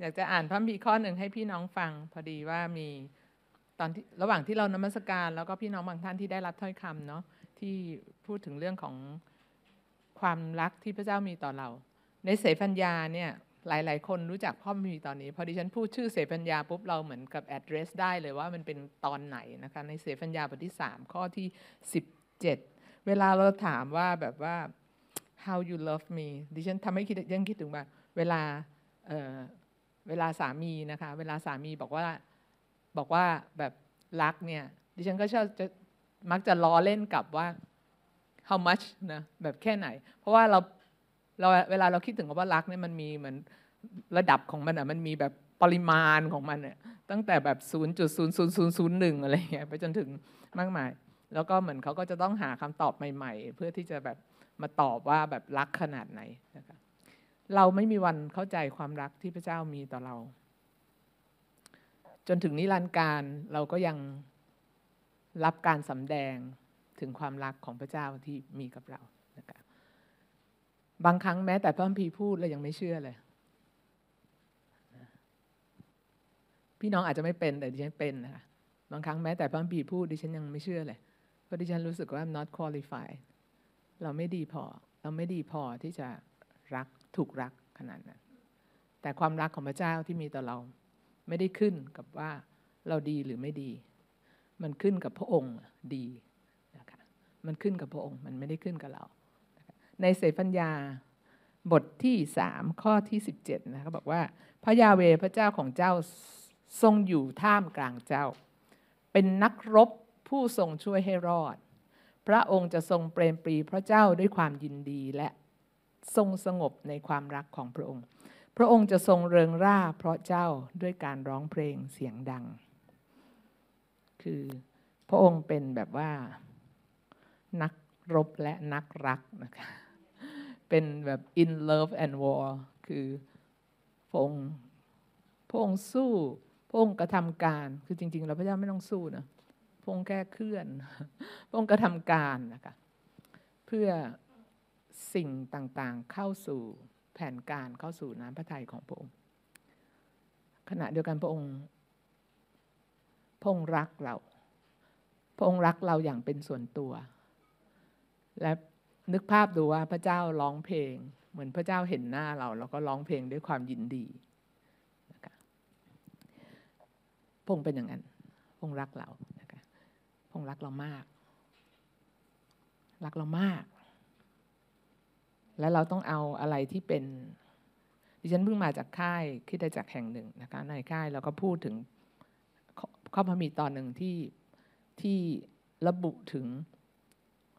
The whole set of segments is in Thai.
อยากจะอ่านพระคัมภีข้อหนึ่งให้พี่น้องฟัง พอดีว่ามีตอนที่ระหว่างที่เรานมัสการ แล้วก็พี่น้องบางท่านที่ได้รับถ้อยคำเนาะที่พูดถึงเรื่องของความรักที่พระเจ้ามีต่อเรา ในเสฟัญญาเนี่ยหลาย ๆ คนรู้จักพ่อมีตอนนี้ พอดิฉันพูดชื่อเสฟัญญาปุ๊บเราเหมือนกับ address ได้เลยว่ามันเป็นตอนไหนนะคะในเสฟัญญาบทที่ 3 ข้อที่ 17 เวลาเราถามว่าแบบว่า how you love me ดิฉันทำให้คิดยังคิดถึงว่าเวลา เวลาสามีนะคะ เวลาสามีบอกว่าบอกว่าแบบรักเนี่ยดิฉันก็ชอบจะมักจะล้อเล่นกับว่า how much นะแบบแค่ไหน เพราะว่าเราเราเวลาเราคิดถึงคำว่ารักเนี่ยมันมีเหมือนระดับของมันอะมันมีแบบปริมาณของมันเนี่ยตั้งแต่แบบ 0.00001 อะไรเงี้ยไปจนถึงมากมาย แล้วก็เหมือนเขาก็จะต้องหาคำตอบใหม่ ๆ เพื่อที่จะแบบมาตอบว่าแบบรักขนาดไหนนะคะ เราไม่มีวันเข้าใจความรักที่พระเจ้ามีต่อเรา จนถึงนิรันดร์การเราก็ยังรับการสำแดงถึงความรักของพระเจ้าที่มีกับเรานะคะบางครั้งแม้แต่พระคัมภีร์พูดเรายังไม่เชื่อเลย พี่น้องอาจจะไม่เป็นแต่ดิฉันเป็นนะคะบางครั้งแม้แต่พระคัมภีร์พูดดิฉันยังไม่เชื่อเลยเพราะดิฉันรู้สึกว่า I'm not qualified เราไม่ดีพอ เราไม่ดีพอที่จะรัก ถูกรักขนาดนั้น แต่ความรักของพระเจ้าที่มีต่อเราไม่ได้ขึ้นกับว่าเราดีหรือไม่ดี มันขึ้นกับพระองค์ดีนะคะมันขึ้นกับพระองค์มันไม่ได้ขึ้นกับเรา ในเสฟัญญาบทที่สามข้อที่สิบเจ็ดนะครับบอกว่าพระยาเวพระเจ้าของเจ้าทรงอยู่ท่ามกลางเจ้า เป็นนักรบผู้ทรงช่วยให้รอด พระองค์จะทรงเปรมปรีพระเจ้าด้วยความยินดีและ ทรงสงบในความรักของพระองค์ พระองค์จะทรงเริงร่าเพราะเจ้าด้วยการร้องเพลงเสียงดัง คือพระองค์เป็นแบบว่านักรบและนักรักนะคะเป็นแบบ in love and war คือพระองค์พระองค์สู้พระองค์กระทำการ คือจริง ๆ เราพระเจ้าไม่ต้องสู้นะพระองค์แค่เคลื่อน พระองค์กระทำการนะคะเพื่อ สิ่งต่างๆเข้าสู่แผนการเข้าสู่น้ำพระทัยของพระองค์ ขณะเดียวกันพระองค์พระองค์รักเรา พระองค์รักเราอย่างเป็นส่วนตัว และนึกภาพดูว่าพระเจ้าร้องเพลง เหมือนพระเจ้าเห็นหน้าเรา แล้วก็ร้องเพลงด้วยความยินดีนะคะพงเป็นอย่างนั้นพงรักเรานะคะพงรักเรามาก รักเรามาก และเราต้องเอาอะไรที่เป็น ดิฉันเพิ่งมาจากค่ายคิดจากแห่งหนึ่งนะคะในค่ายเราก็พูดถึงข้อพระมีตอนหนึ่งที่ที่ระบุถึง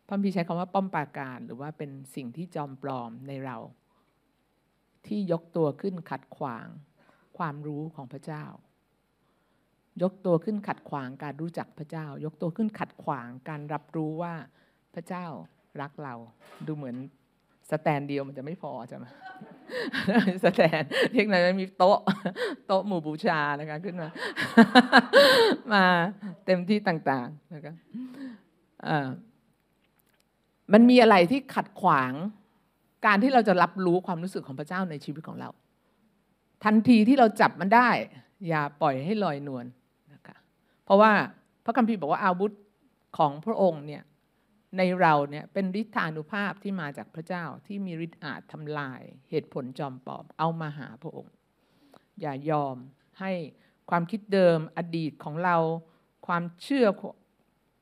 พระพีใช้คำว่าป้อมปราการ หรือว่าเป็นสิ่งที่จอมปลอมในเรา ที่ยกตัวขึ้นขัดขวางความรู้ของพระเจ้า ยกตัวขึ้นขัดขวางการรู้จักพระเจ้า ยกตัวขึ้นขัดขวางการรับรู้ว่าพระเจ้ารักเราดูเหมือน สแตนเดียวมันจะไม่พอใช่ไหมสแตนเรียกหน่อยมีโต๊ะ โต๊ะหมู่บูชานะคะขึ้นมา มาเต็มที่ต่างๆนะคะมันมีอะไรที่ขัดขวางการที่เราจะรับรู้ความรู้สึกของพระเจ้าในชีวิตของเรา ทันทีที่เราจับมันได้ อย่าปล่อยให้ลอยนวลนะคะเพราะว่าพระคัมภีร์บอกว่าอาวุธของพระองค์เนี่ย ในเราเนี่ยเป็นฤทธานุภาพที่มาจากพระเจ้าที่มีฤทธิ์อาจทำลายเหตุผลจอมปลอมเอามาหาพระองค์ อย่ายอมให้ความคิดเดิมอดีตของเรา ความเชื่อ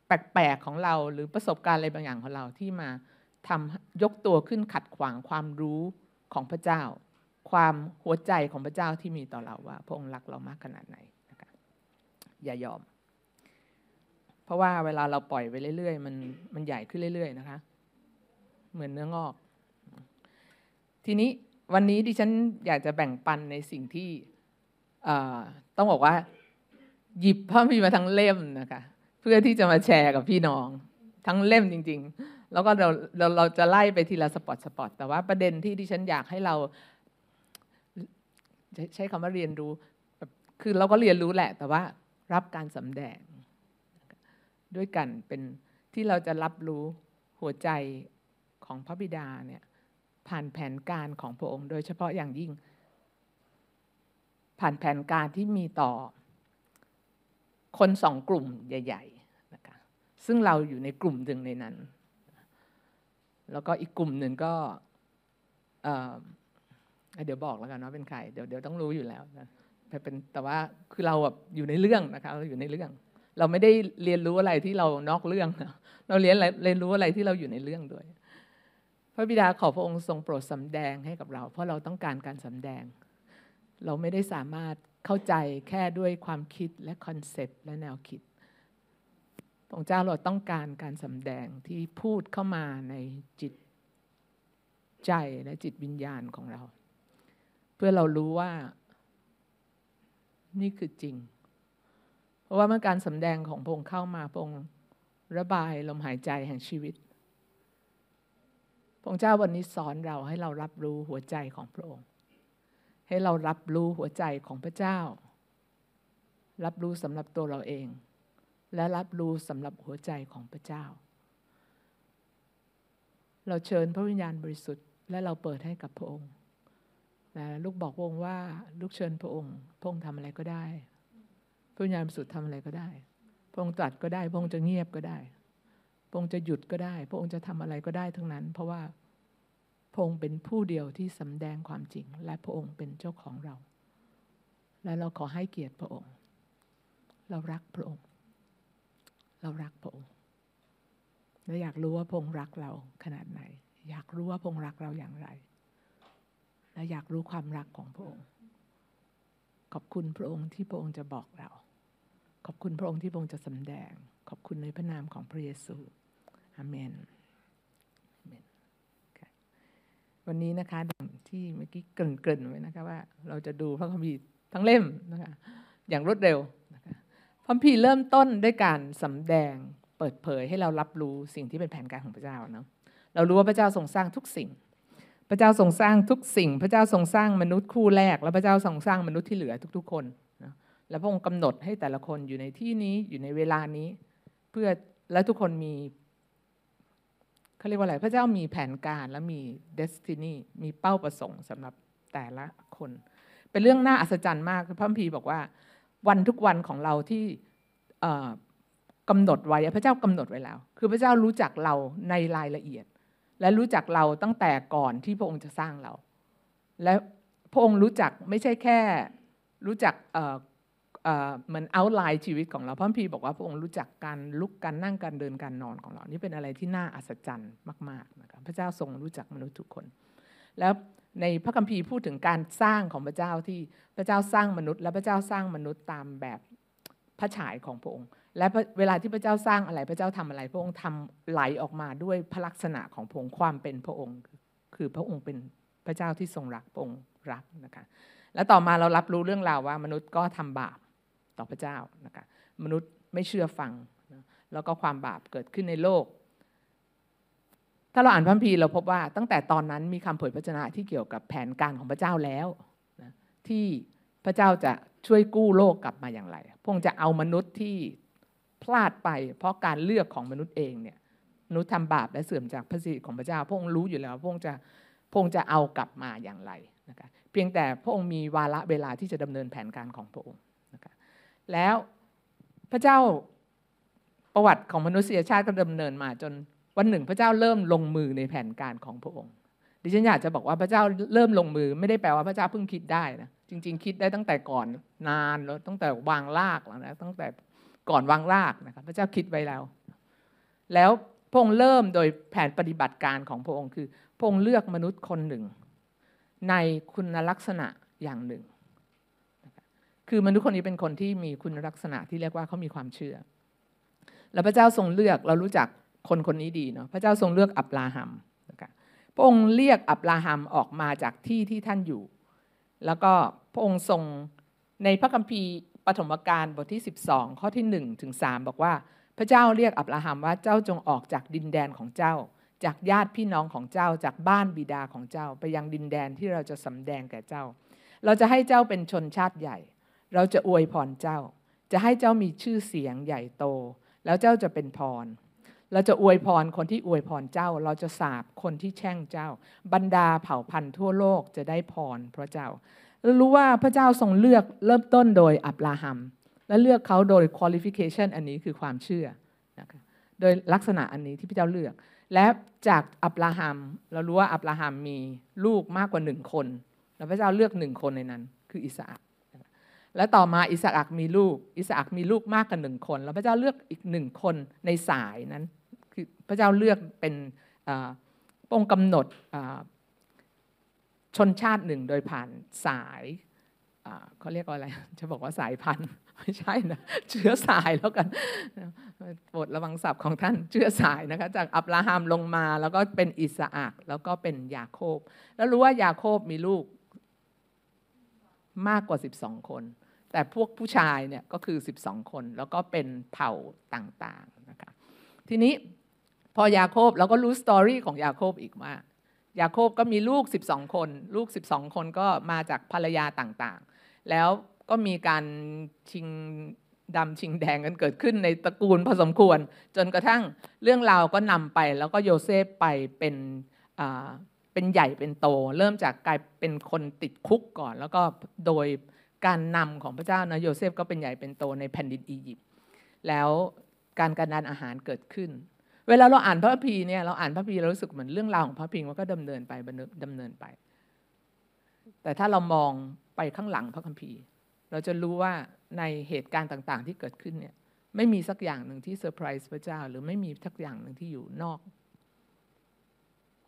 แปลกๆของเรา หรือประสบการณ์อะไรบางอย่างของเราที่มาทำยกตัวขึ้นขัดขวางความรู้ของพระเจ้า ความหัวใจของพระเจ้าที่มีต่อเราว่าพระองค์รักเรามากขนาดไหนนะคะอย่ายอม เพราะว่าเวลาเราปล่อยไปเรื่อยๆ มันมันใหญ่ขึ้นเรื่อยๆนะคะ เหมือนเนื้องอก ทีนี้วันนี้ดิฉันอยากจะแบ่งปันในสิ่งที่ต้องบอกว่า หยิบพระมีมาทั้งเล่มนะคะ เพื่อที่จะมาแชร์กับพี่น้อง ทั้งเล่มจริง ๆ แล้วก็เราเราเราจะไล่ไปทีละสปอตสปอตแต่ว่าประเด็นที่ดิฉันอยากให้เรา ใช้คำว่าเรียนรู้คือเราก็เรียนรู้แหละ แต่ว่ารับการสำแดง ด้วยกันเป็นที่เราจะรับรู้หัวใจของพระบิดาเนี่ยผ่านแผนการของพระองค์ โดยเฉพาะอย่างยิ่ง ผ่านแผนการที่มีต่อ คนสองกลุ่มใหญ่ๆนะคะซึ่งเราอยู่ในกลุ่มหนึ่งในนั้น แล้วก็อีกกลุ่มหนึ่งก็เดี๋ยวบอกแล้วกันว่าเป็นใครเดี๋ยวเดี๋ยวต้องรู้อยู่แล้วนะแต่เป็นแต่ว่าคือเราแบบอยู่ในเรื่องนะคะเราอยู่ในเรื่อง เราไม่ได้เรียนรู้อะไรที่เรานอกเรื่อง เราเรียนเรียนรู้อะไรที่เราอยู่ในเรื่องด้วย พระบิดาขอพระองค์ทรงโปรดสำแดงให้กับเรา เพราะเราต้องการการสำแดง เราไม่ได้สามารถเข้าใจแค่ด้วยความคิดและ concept และแนวคิดพระองค์เจ้าเราต้องการการสำแดงที่พูดเข้ามาในจิตใจและจิตวิญญาณของเรา เพื่อเรารู้ว่านี่คือจริง เพราะว่าเมื่อการสำแดงของพระองค์เข้ามาพระองค์ระบายลมหายใจแห่งชีวิต พระองค์เจ้าวันนี้สอนเราให้เรารับรู้หัวใจของพระองค์ ให้เรารับรู้หัวใจของพระเจ้า รับรู้สำหรับตัวเราเอง และรับรู้สำหรับหัวใจของพระเจ้า เราเชิญพระวิญญาณบริสุทธิ์และเราเปิดให้กับพระองค์นะลูกบอกพระองค์ว่า ลูกเชิญพระองค์พระองค์ทำอะไรก็ได้ พระวิญญาณบริสุทธิ์ทำอะไรก็ได้ พระองค์ตรัสก็ได้ พระองค์จะเงียบก็ได้ พระองค์จะหยุดก็ได้ พระองค์จะทำอะไรก็ได้ทั้งนั้น เพราะว่าพระองค์เป็นผู้เดียวที่สำแดงความจริง และพระองค์เป็นเจ้าของเรา และเราขอให้เกียรติพระองค์ เรารักพระองค์ เรารักพระองค์และอยากรู้ว่าพระองค์รักเราขนาดไหน อยากรู้ว่าพระองค์รักเราอย่างไร และอยากรู้ความรักของพระองค์ ขอบคุณพระองค์ที่พระองค์จะบอกเรา ขอบคุณพระองค์ที่พระองค์จะสำแดง ขอบคุณในพระนามของพระเยซูอาเมนวันนี้นะคะที่เมื่อกี้เกริ่นๆไว้นะคะว่า เราจะดูพระคัมภีร์ทั้งเล่มนะคะอย่างรวดเร็วนะคะพระคัมภีร์เริ่มต้นด้วยการสำแดงเปิดเผยให้เรารับรู้สิ่งที่เป็นแผนการของพระเจ้าเนาะเรารู้ว่าพระเจ้าทรงสร้างทุกสิ่ง พระเจ้าทรงสร้างทุกสิ่ง พระเจ้าทรงสร้างมนุษย์คู่แรก แล้วพระเจ้าทรงสร้างมนุษย์ที่เหลือทุก ๆ คน และพระองค์กำหนดให้แต่ละคนอยู่ในที่นี้อยู่ในเวลานี้ เพื่อและทุกคนมีเขาเรียกว่าอะไรพระเจ้ามีแผนการและมีdestiny มีเป้าประสงค์สำหรับแต่ละคน เป็นเรื่องน่าอัศจรรย์มากพระคัมภีร์บอกว่า วันทุกวันของเราที่กำหนดไว้พระเจ้ากำหนดไว้แล้ว คือพระเจ้ารู้จักเราในรายละเอียด และรู้จักเราตั้งแต่ก่อนที่พระองค์จะสร้างเรา และพระองค์รู้จักไม่ใช่แค่รู้จัก เหมือน outline ชีวิตของเราพระคัมภีร์บอกว่าพระองค์รู้จักการลุกการนั่งการเดินการนอนของเรา นี่เป็นอะไรที่น่าอัศจรรย์มากๆนะครับพระเจ้าทรงรู้จักมนุษย์ทุกคน แล้วในพระคัมภีร์พูดถึงการสร้างของพระเจ้าที่พระเจ้าสร้างมนุษย์ และพระเจ้าสร้างมนุษย์ตามแบบพระฉายของพระองค์ และเวลาที่พระเจ้าสร้างอะไรพระเจ้าทำอะไร พระองค์ทำไหลออกมาด้วยพระลักษณะของพระองค์ความเป็นพระองค์ คือพระองค์เป็นพระเจ้าที่ทรงรักพระองค์รักนะคะแล้วต่อมาเรารับรู้เรื่องราวว่ามนุษย์ก็ทำบาป ต่อพระเจ้านะคะมนุษย์ไม่เชื่อฟังนะแล้วก็ความบาปเกิดขึ้นในโลก ถ้าเราอ่านพระคัมภีร์เราพบว่าตั้งแต่ตอนนั้นมีคำเผยพระชนะที่เกี่ยวกับแผนการของพระเจ้าแล้วนะที่พระเจ้าจะช่วยกู้โลกกลับมาอย่างไร พงจะเอามนุษย์ที่พลาดไปเพราะการเลือกของมนุษย์เองเนี่ยมนุษย์ทำบาปและเสื่อมจากพระสิริของพระเจ้าพงรู้อยู่แล้วพงจะพงจะเอากลับมาอย่างไรนะคะเพียงแต่พระองค์มีวาระเวลาที่จะดำเนินแผนการของพระองค์ แล้วพระเจ้าประวัติของมนุษยชาติก็ดำเนินมาจนวันหนึ่ง พระเจ้าเริ่มลงมือในแผนการของพระองค์ ดิฉันอยากจะบอกว่าพระเจ้าเริ่มลงมือ ไม่ได้แปลว่าพระเจ้าเพิ่งคิดได้นะจริง ๆ คิดได้ตั้งแต่ก่อนนานแล้วตั้งแต่วางรากแล้วนะตั้งแต่ก่อนวางรากนะครับพระเจ้าคิดไว้แล้ว แล้วพระองค์เริ่มโดยแผนปฏิบัติการของพระองค์คือพระองค์เลือกมนุษย์คนหนึ่ง ในคุณลักษณะอย่างหนึ่ง คือมนุษย์คนนี้เป็นคนที่มีคุณลักษณะที่เรียกว่าเขามีความเชื่อ แล้วพระเจ้าทรงเลือกเรารู้จักคนคนนี้ดีเนาะพระเจ้าทรงเลือกอับราฮัมนะคะพระองค์เรียกอับราฮัมออกมาจากที่ที่ท่านอยู่ แล้วก็พระองค์ทรงในพระคัมภีร์ปฐมกาลบทที่ 12 ข้อที่1ถึง3บอกว่า พระเจ้าเรียกอับราฮัมว่าเจ้าจงออกจากดินแดนของเจ้า จากญาติพี่น้องของเจ้า จากบ้านบิดาของเจ้า ไปยังดินแดนที่เราจะสำแดงแก่เจ้า เราจะให้เจ้าเป็นชนชาติใหญ่ เราจะอวยพรเจ้า จะให้เจ้ามีชื่อเสียงใหญ่โต แล้วเจ้าจะเป็นพร เราจะอวยพรคนที่อวยพรเจ้า เราจะสาบคนที่แช่งเจ้า บรรดาเผ่าพันธุ์ทั่วโลกจะได้พรเพราะเจ้าเรารู้ว่าพระเจ้าทรงเลือกเริ่มต้นโดยอับราฮัม และเลือกเขาโดย qualification อันนี้คือความเชื่อนะคะโดยลักษณะอันนี้ที่พระเจ้าเลือก และจากอับราฮัม เรารู้ว่าอับราฮัมมีลูกมากกว่าหนึ่งคน แล้วพระเจ้าเลือกหนึ่งคนในนั้น คืออิสอัก และต่อมาอิสอักมีลูก อิสอักมีลูกมากกว่าหนึ่งคน แล้วพระเจ้าเลือกอีกหนึ่งคนในสายนั้น คือพระเจ้าเลือกเป็นปงกำหนดชนชาติหนึ่งโดยผ่านสายเขาเรียกว่าอะไร จะบอกว่าสายพันธุ์ไม่ใช่นะเชื้อสายแล้วกันโปรดระวังศัพท์ของท่านเชื้อสายนะคะจากอับราฮัมลงมาแล้วก็เป็นอิสอักแล้วก็เป็นยาโคบ แล้วรู้ว่ายาโคบมีลูก มากกว่า 12 คน แต่พวกผู้ชายเนี่ยก็คือ 12 คน แล้วก็เป็นเผ่าต่างๆนะคะทีนี้พอยาโคบเราก็รู้สตอรี่ของยาโคบอีกว่ายาโคบก็มีลูก 12 คน ลูก 12 คนก็มาจากภรรยาต่างๆ แล้วก็มีการชิงดำชิงแดงกันเกิดขึ้นในตระกูลพอสมควร จนกระทั่งเรื่องราวก็นำไปแล้วก็โยเซฟไปเป็น เป็นใหญ่เป็นโต เริ่มจากกลายเป็นคนติดคุกก่อน แล้วก็โดยการนำของพระเจ้านะโยเซฟก็เป็นใหญ่เป็นโตในแผ่นดินอียิปต์แล้วการการดานอาหารเกิดขึ้น เวลาเราอ่านพระพีเนี่ยเราอ่านพระพีเรารู้สึกเหมือนเรื่องราวของพระพีมันก็ดำเนินไปดำเนินไป แต่ถ้าเรามองไปข้างหลังพระคัมภีร์ เราจะรู้ว่าในเหตุการณ์ต่างๆ ที่เกิดขึ้นเนี่ยไม่มีสักอย่างหนึ่งที่เซอร์ไพรส์พระเจ้า หรือไม่มีสักอย่างหนึ่งที่อยู่นอก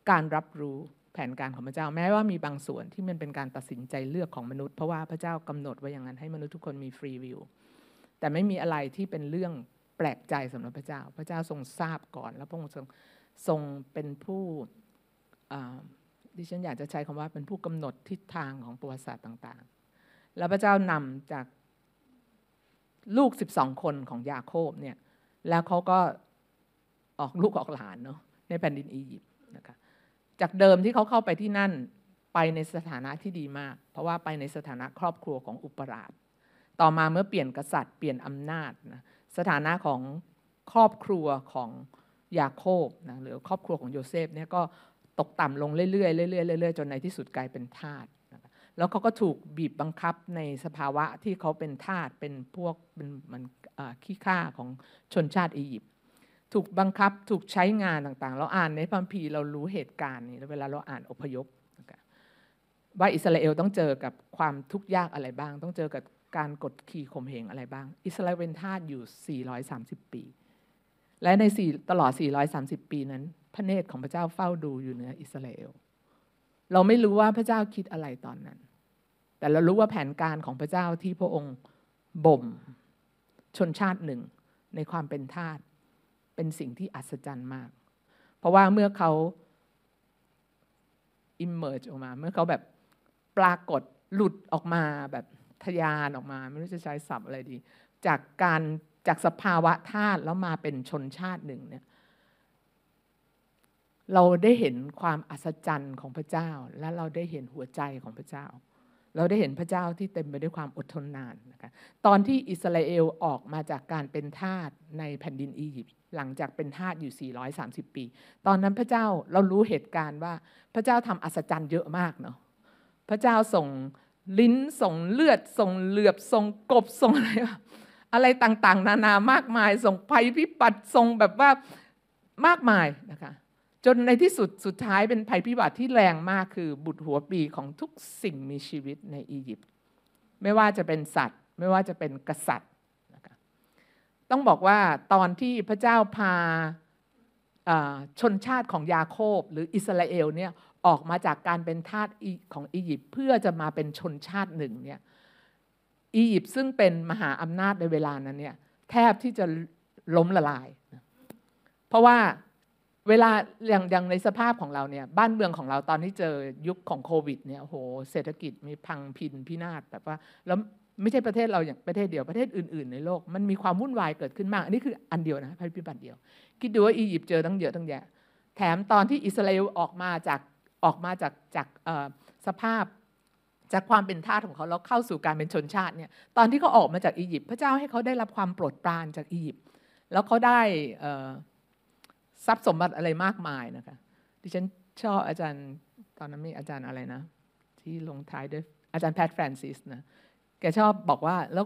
การรับรู้ แผนการของพระเจ้าแม้ว่ามีบางส่วนที่มันเป็นการตัดสินใจเลือกของมนุษย์ เพราะว่าพระเจ้ากำหนดไว้อย่างนั้นให้มนุษย์ทุกคนมีฟรีวิวแต่ไม่มีอะไรที่เป็นเรื่องแปลกใจสำหรับพระเจ้า พระเจ้าทรงทราบก่อน แล้วพระองค์ทรงทรงเป็นผู้ดิฉันอยากจะใช้คำว่าเป็นผู้กำหนดทิศทางของประวัติศาสตร์ต่างๆ แล้วพระเจ้านำจากลูก 12 คนของยาโคบเนี่ยแล้วเขาก็ออกลูกออกหลานเนาะในแผ่นดินอียิปต์นะคะ จากเดิมที่เขาเข้าไปที่นั่นไปในสถานะที่ดีมาก เพราะว่าไปในสถานะครอบครัวของอุปราช ต่อมาเมื่อเปลี่ยนกษัตริย์เปลี่ยนอำนาจนะสถานะของครอบครัวของยาโคบนะหรือครอบครัวของโยเซฟเนี่ยก็ตกต่ำลงเรื่อยๆเรื่อยๆเรื่อยๆจนในที่สุดกลายเป็นทาสแล้วเขาก็ถูกบีบบังคับในสภาวะที่เขาเป็นทาสเป็นพวกเป็นมันขี้ข้าของชนชาติอียิปต์ ถูกบังคับถูกใช้งานต่างๆ เราอ่านในพระคัมภีร์เรารู้เหตุการณ์นี้เวลาเราอ่านอพยพว่าอิสราเอลต้องเจอกับความทุกข์ยากอะไรบ้าง ต้องเจอกับการกดขี่ข่มเหงอะไรบ้าง อิสราเอลเป็นทาสอยู่ 430 ปี และในตลอด 430 ปีนั้น พระเนตรของพระเจ้าเฝ้าดูอยู่เหนืออิสราเอล เราไม่รู้ว่าพระเจ้าคิดอะไรตอนนั้น แต่เรารู้ว่าแผนการของพระเจ้าที่พระองค์บ่มชนชาติหนึ่งในความเป็นทาส เป็นสิ่งที่อัศจรรย์มาก เพราะว่าเมื่อเขา emerge ออกมา เมื่อเขาแบบปรากฏหลุดออกมาแบบทยานออกมา ไม่รู้จะใช้ศัพท์อะไรดี จากการจากสภาวะธาตุแล้วมาเป็นชนชาติหนึ่งเนี่ยเราได้เห็นความอัศจรรย์ของพระเจ้า และเราได้เห็นหัวใจของพระเจ้า เราได้เห็นพระเจ้าที่เต็มไปด้วยความอดทนนานนะคะตอนที่อิสราเอลออกมาจากการเป็นทาสในแผ่นดินอียิปต์หลังจากเป็นทาสอยู่ 430 ปี ตอนนั้นพระเจ้าเรารู้เหตุการณ์ว่าพระเจ้าทำอัศจรรย์เยอะมากเนาะพระเจ้าส่งลิ้นส่งเลือดส่งเหลือบส่งกบส่งอะไรอะไรต่างๆ นานามากมาย ส่งภัยพิบัติส่งแบบว่ามากมายนะคะ จนในที่สุดสุดท้ายเป็นภัยพิบัติที่แรงมากคือบุตรหัวปีของทุกสิ่งมีชีวิตในอียิปต์ไม่ว่าจะเป็นสัตว์ ไม่ว่าจะเป็นกษัตริย์นะคะต้องบอกว่าตอนที่พระเจ้าพาชนชาติของยาโคบหรืออิสราเอลเนี่ยออกมาจากการเป็นทาสของอียิปต์เพื่อจะมาเป็นชนชาติหนึ่งเนี่ยอียิปต์ซึ่งเป็นมหาอำนาจในเวลานั้นเนี่ยแทบที่จะล้มละลาย เพราะว่า เวลาอย่างอย่างในสภาพของเราเนี่ยบ้านเมืองของเราตอนที่เจอยุคของโควิดเนี่ยโหเศรษฐกิจมีพังพินพินาศแบบว่าแล้วไม่ใช่ประเทศเราอย่างประเทศเดียวประเทศอื่น ๆ ในโลก มันมีความวุ่นวายเกิดขึ้นมาก อันนี้คืออันเดียวนะภัยพิบัติเดียว คิดดูว่าอียิปต์เจอตั้งเยอะตั้งแยะแถมตอนที่อิสราเอลออกมาจากออกมาจากจากสภาพจากความเป็นทาสของเขาแล้วเข้าสู่การเป็นชนชาติเนี่ยตอนที่เขาออกมาจากอียิปต์พระเจ้าให้เขาได้รับความโปรดปรานจากอียิปต์แล้วเขาได้ ทรัพย์สมบัติอะไรมากมายนะคะดิฉันชอบอาจารย์ตอนนั้นมีอาจารย์อะไรนะ ที่ลงท้ายด้วยอาจารย์แพทฟรานซิสนะแกชอบบอกว่าแล้ว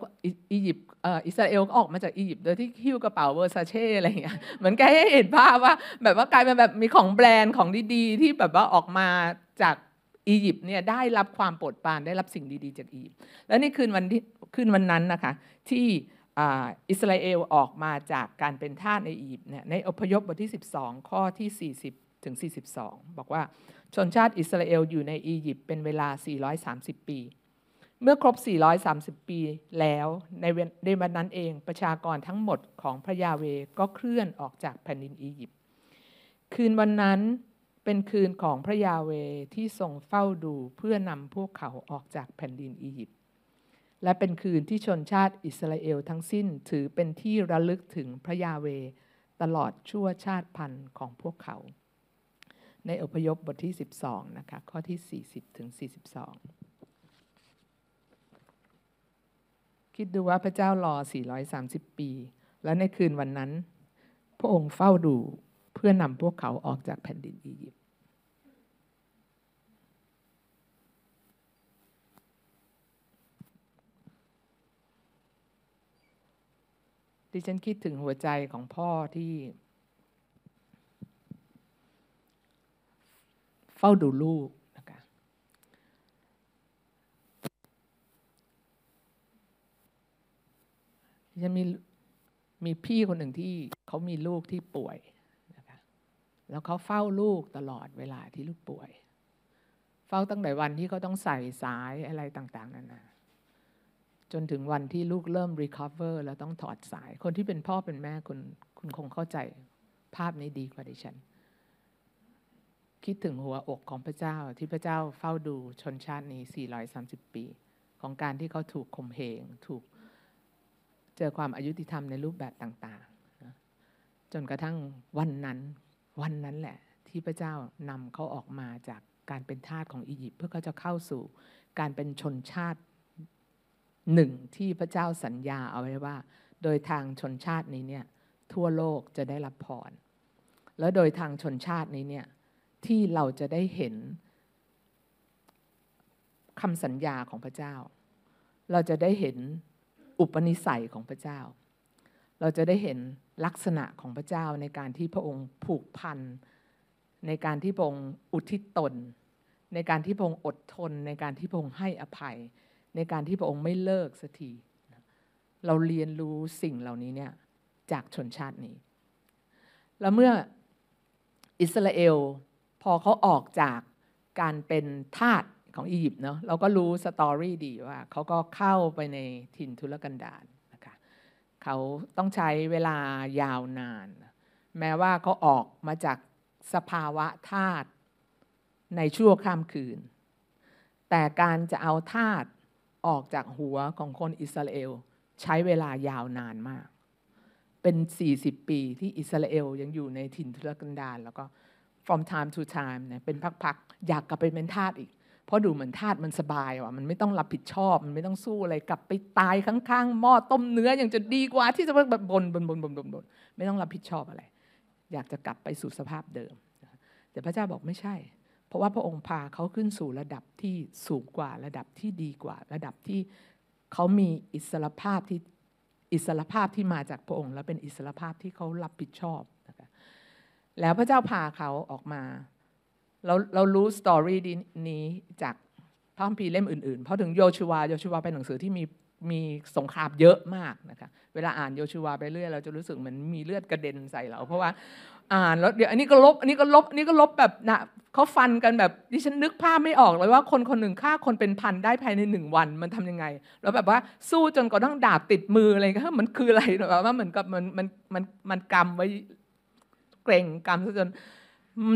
อียิปต์อิสราเอลออกมาจากอียิปต์โดยที่หิ้วกระเป๋า Versace อะไรอย่างเงี้ยเหมือนแกให้เห็นภาพว่า แบบว่ากลายเป็นแบบมีของแบรนด์ของดีๆ ที่แบบว่าออกมาจากอียิปต์เนี่ยได้รับความโปรดปรานได้รับสิ่งดีๆ จากอียิปต์แล้วนี่คืนวันที่คืนวันนั้นนะคะ ที่ อิสราเอลออกมาจากการเป็นทาสในอียิปต์เนี่ยในอพยพบทที่ 12 ข้อที่ 40 ถึง 42 บอกว่าชนชาติอิสราเอลอยู่ในอียิปต์เป็นเวลา 430 ปี เมื่อครบ 430 ปีแล้วในในวันนั้นเองประชากรทั้งหมดของพระยาเวก็เคลื่อนออกจากแผ่นดินอียิปต์คืนวันนั้นเป็นคืนของพระยาเวที่ทรงเฝ้าดูเพื่อนำพวกเขาออกจากแผ่นดินอียิปต์ และเป็นคืนที่ชนชาติอิสราเอลทั้งสิ้นถือเป็นที่ระลึกถึงพระยาเว ตลอดชั่วชาติพันธุ์ของพวกเขา ในอพยพบทที่ 12 นะคะ ข้อที่ 40 ถึง 42 คิดดูว่าพระเจ้ารอ 430 ปี และในคืนวันนั้น พระองค์เฝ้าดูเพื่อนำพวกเขาออกจากแผ่นดินอียิปต์ ดิฉันคิดถึงหัวใจของพ่อที่ เฝ้าดูลูกนะคะดิฉันมีมีพี่คนหนึ่งที่เขามีลูกที่ป่วยนะคะแล้วเขาเฝ้าลูกตลอดเวลาที่ลูกป่วย เฝ้าตั้งแต่วันที่เขาต้องใส่สายอะไรต่าง ๆนานา จนถึงวันที่ลูกเริ่ม recover แล้วต้องถอดสาย คนที่เป็นพ่อเป็นแม่คุณคุณคงเข้าใจภาพนี้ดีกว่าดิฉัน คิดถึงหัวอกของพระเจ้าที่พระเจ้าเฝ้าดูชนชาตินี้ 430 ปี ของการที่เขาถูกข่มเหง ถูกเจอความอายุติธรรมในรูปแบบต่างๆ จนกระทั่งวันนั้น วันนั้นแหละ ที่พระเจ้านำเขาออกมาจากการเป็นทาสของอียิปต์เพื่อเขาจะเข้าสู่การเป็นชนชาติ หนึ่งที่พระเจ้าสัญญาเอาไว้ว่า โดยทางชนชาตินี้เนี่ยทั่วโลกจะได้รับพร แล้วโดยทางชนชาตินี้เนี่ยที่เราจะได้เห็นคำสัญญาของพระเจ้า เราจะได้เห็นอุปนิสัยของพระเจ้า เราจะได้เห็นลักษณะของพระเจ้าในการที่พระองค์ผูกพัน ในการที่พระองค์อุทิศตน ในการที่พระองค์อดทน ในการที่พระองค์ให้อภัย ในการที่พระองค์ไม่เลิกสักทีเราเรียนรู้สิ่งเหล่านี้เนี่ยจากชนชาตินี้ แล้วเมื่ออิสราเอลพอเขาออกจากการเป็นทาสของอียิปต์เนาะเราก็รู้สตอรี่ดีว่าเขาก็เข้าไปในถิ่นทุรกันดารนะคะเขาต้องใช้เวลายาวนาน แม้ว่าเขาออกมาจากสภาวะทาสในชั่วข้ามคืน แต่การจะเอาทาส ออกจากหัวของคนอิสราเอล ใช้เวลายาวนานมาก เป็น 40 ปีที่อิสราเอลยังอยู่ในถิ่นทุรกันดารแล้วก็ from time to time เนี่ยเป็นพักๆ อยากกลับไปเป็นทาสอีก เพราะดูเหมือนทาสมันสบายว่ะมันไม่ต้องรับผิดชอบ มันไม่ต้องสู้อะไรกลับไปตายข้างๆหม้อต้มเนื้ออย่างจะดีกว่าที่จะแบบบนบนบนบนบนไม่ต้องรับผิดชอบอะไร อยากจะกลับไปสู่สภาพเดิม แต่พระเจ้าบอกไม่ใช่ ราะว่าพระองค์พาเขาขึ้นสู่ระดับที่สูงกว่าระดับที่ดีกว่า ระดับที่เขามีอิสรภาพที่อิสรภาพที่มาจากพระองค์ และเป็นอิสรภาพที่เขารับผิดชอบนะคะแล้วพระเจ้าพาเขาออกมา เราเรารู้สตอรี่นี้จากพระคัมภีร์เล่มอื่นๆ เพราะถึงโยชูวาโยชูวาเป็นหนังสือที่มีมีสงครามเยอะมากนะคะ เวลาอ่านโยชูวาไปเรื่อยเราจะรู้สึกเหมือนมีเลือดกระเด็นใส่เรา เพราะว่า อ่านแล้วเดี๋ยวอันนี้ก็ลบอันนี้ก็ลบอันนี้ก็ลบแบบนะเขาฟันกันแบบดิฉันนึกภาพไม่ออกเลยว่าคนคนหนึ่งฆ่าคนเป็นพันได้ภายในหนึ่งวันมันทำยังไง แล้วแบบว่าสู้จนกระทั่งดาบติดมืออะไรก็มันคืออะไรแบบว่าเหมือนกับมันมันมันมันกำไว้เกรงกำซะจน